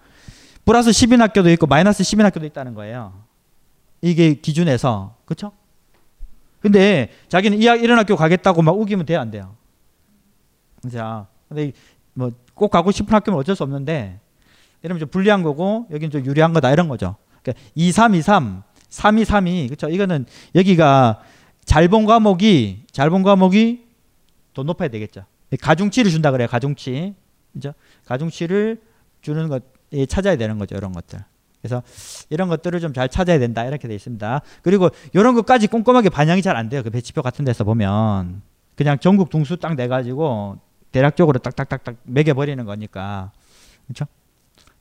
플러스 10인 학교도 있고 마이너스 10인 학교도 있다는 거예요. 이게 기준에서. 그렇죠? 근데 자기는 이, 학- 이런 학교 가겠다고 막 우기면 돼요, 안 돼요? 자, 근데 뭐 꼭 가고 싶은 학교는 어쩔 수 없는데 이러면 좀 불리한 거고 여기는 좀 유리한 거다 이런 거죠. 그러니까 2, 3, 2, 3, 3, 2, 3, 2 그렇죠? 이거는 여기가 잘 본 과목이 잘 본 과목이 더 높아야 되겠죠. 가중치를 준다 그래요. 가중치. 그죠? 가중치를 주는 것 예, 찾아야 되는 거죠. 이런 것들. 그래서 이런 것들을 좀 잘 찾아야 된다 이렇게 돼 있습니다. 그리고 이런 것까지 꼼꼼하게 반영이 잘 안 돼요. 그 배치표 같은 데서 보면 그냥 전국 동수 딱 내가지고 대략적으로 딱딱딱딱 매겨버리는 거니까 그렇죠?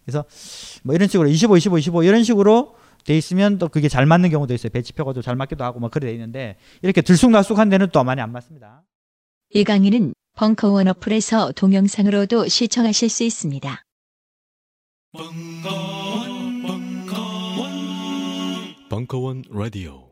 그래서 뭐 이런 식으로 25, 25, 25 이런 식으로 돼 있으면 또 그게 잘 맞는 경우도 있어요. 배치표가 또 잘 맞기도 하고 뭐 그래 돼 있는데 이렇게 들쑥날쑥한 데는 또 많이 안 맞습니다. 이 강의는 벙커원 어플에서 동영상으로도 시청하실 수 있습니다. 벙커원, 벙커원, 벙커원 라디오.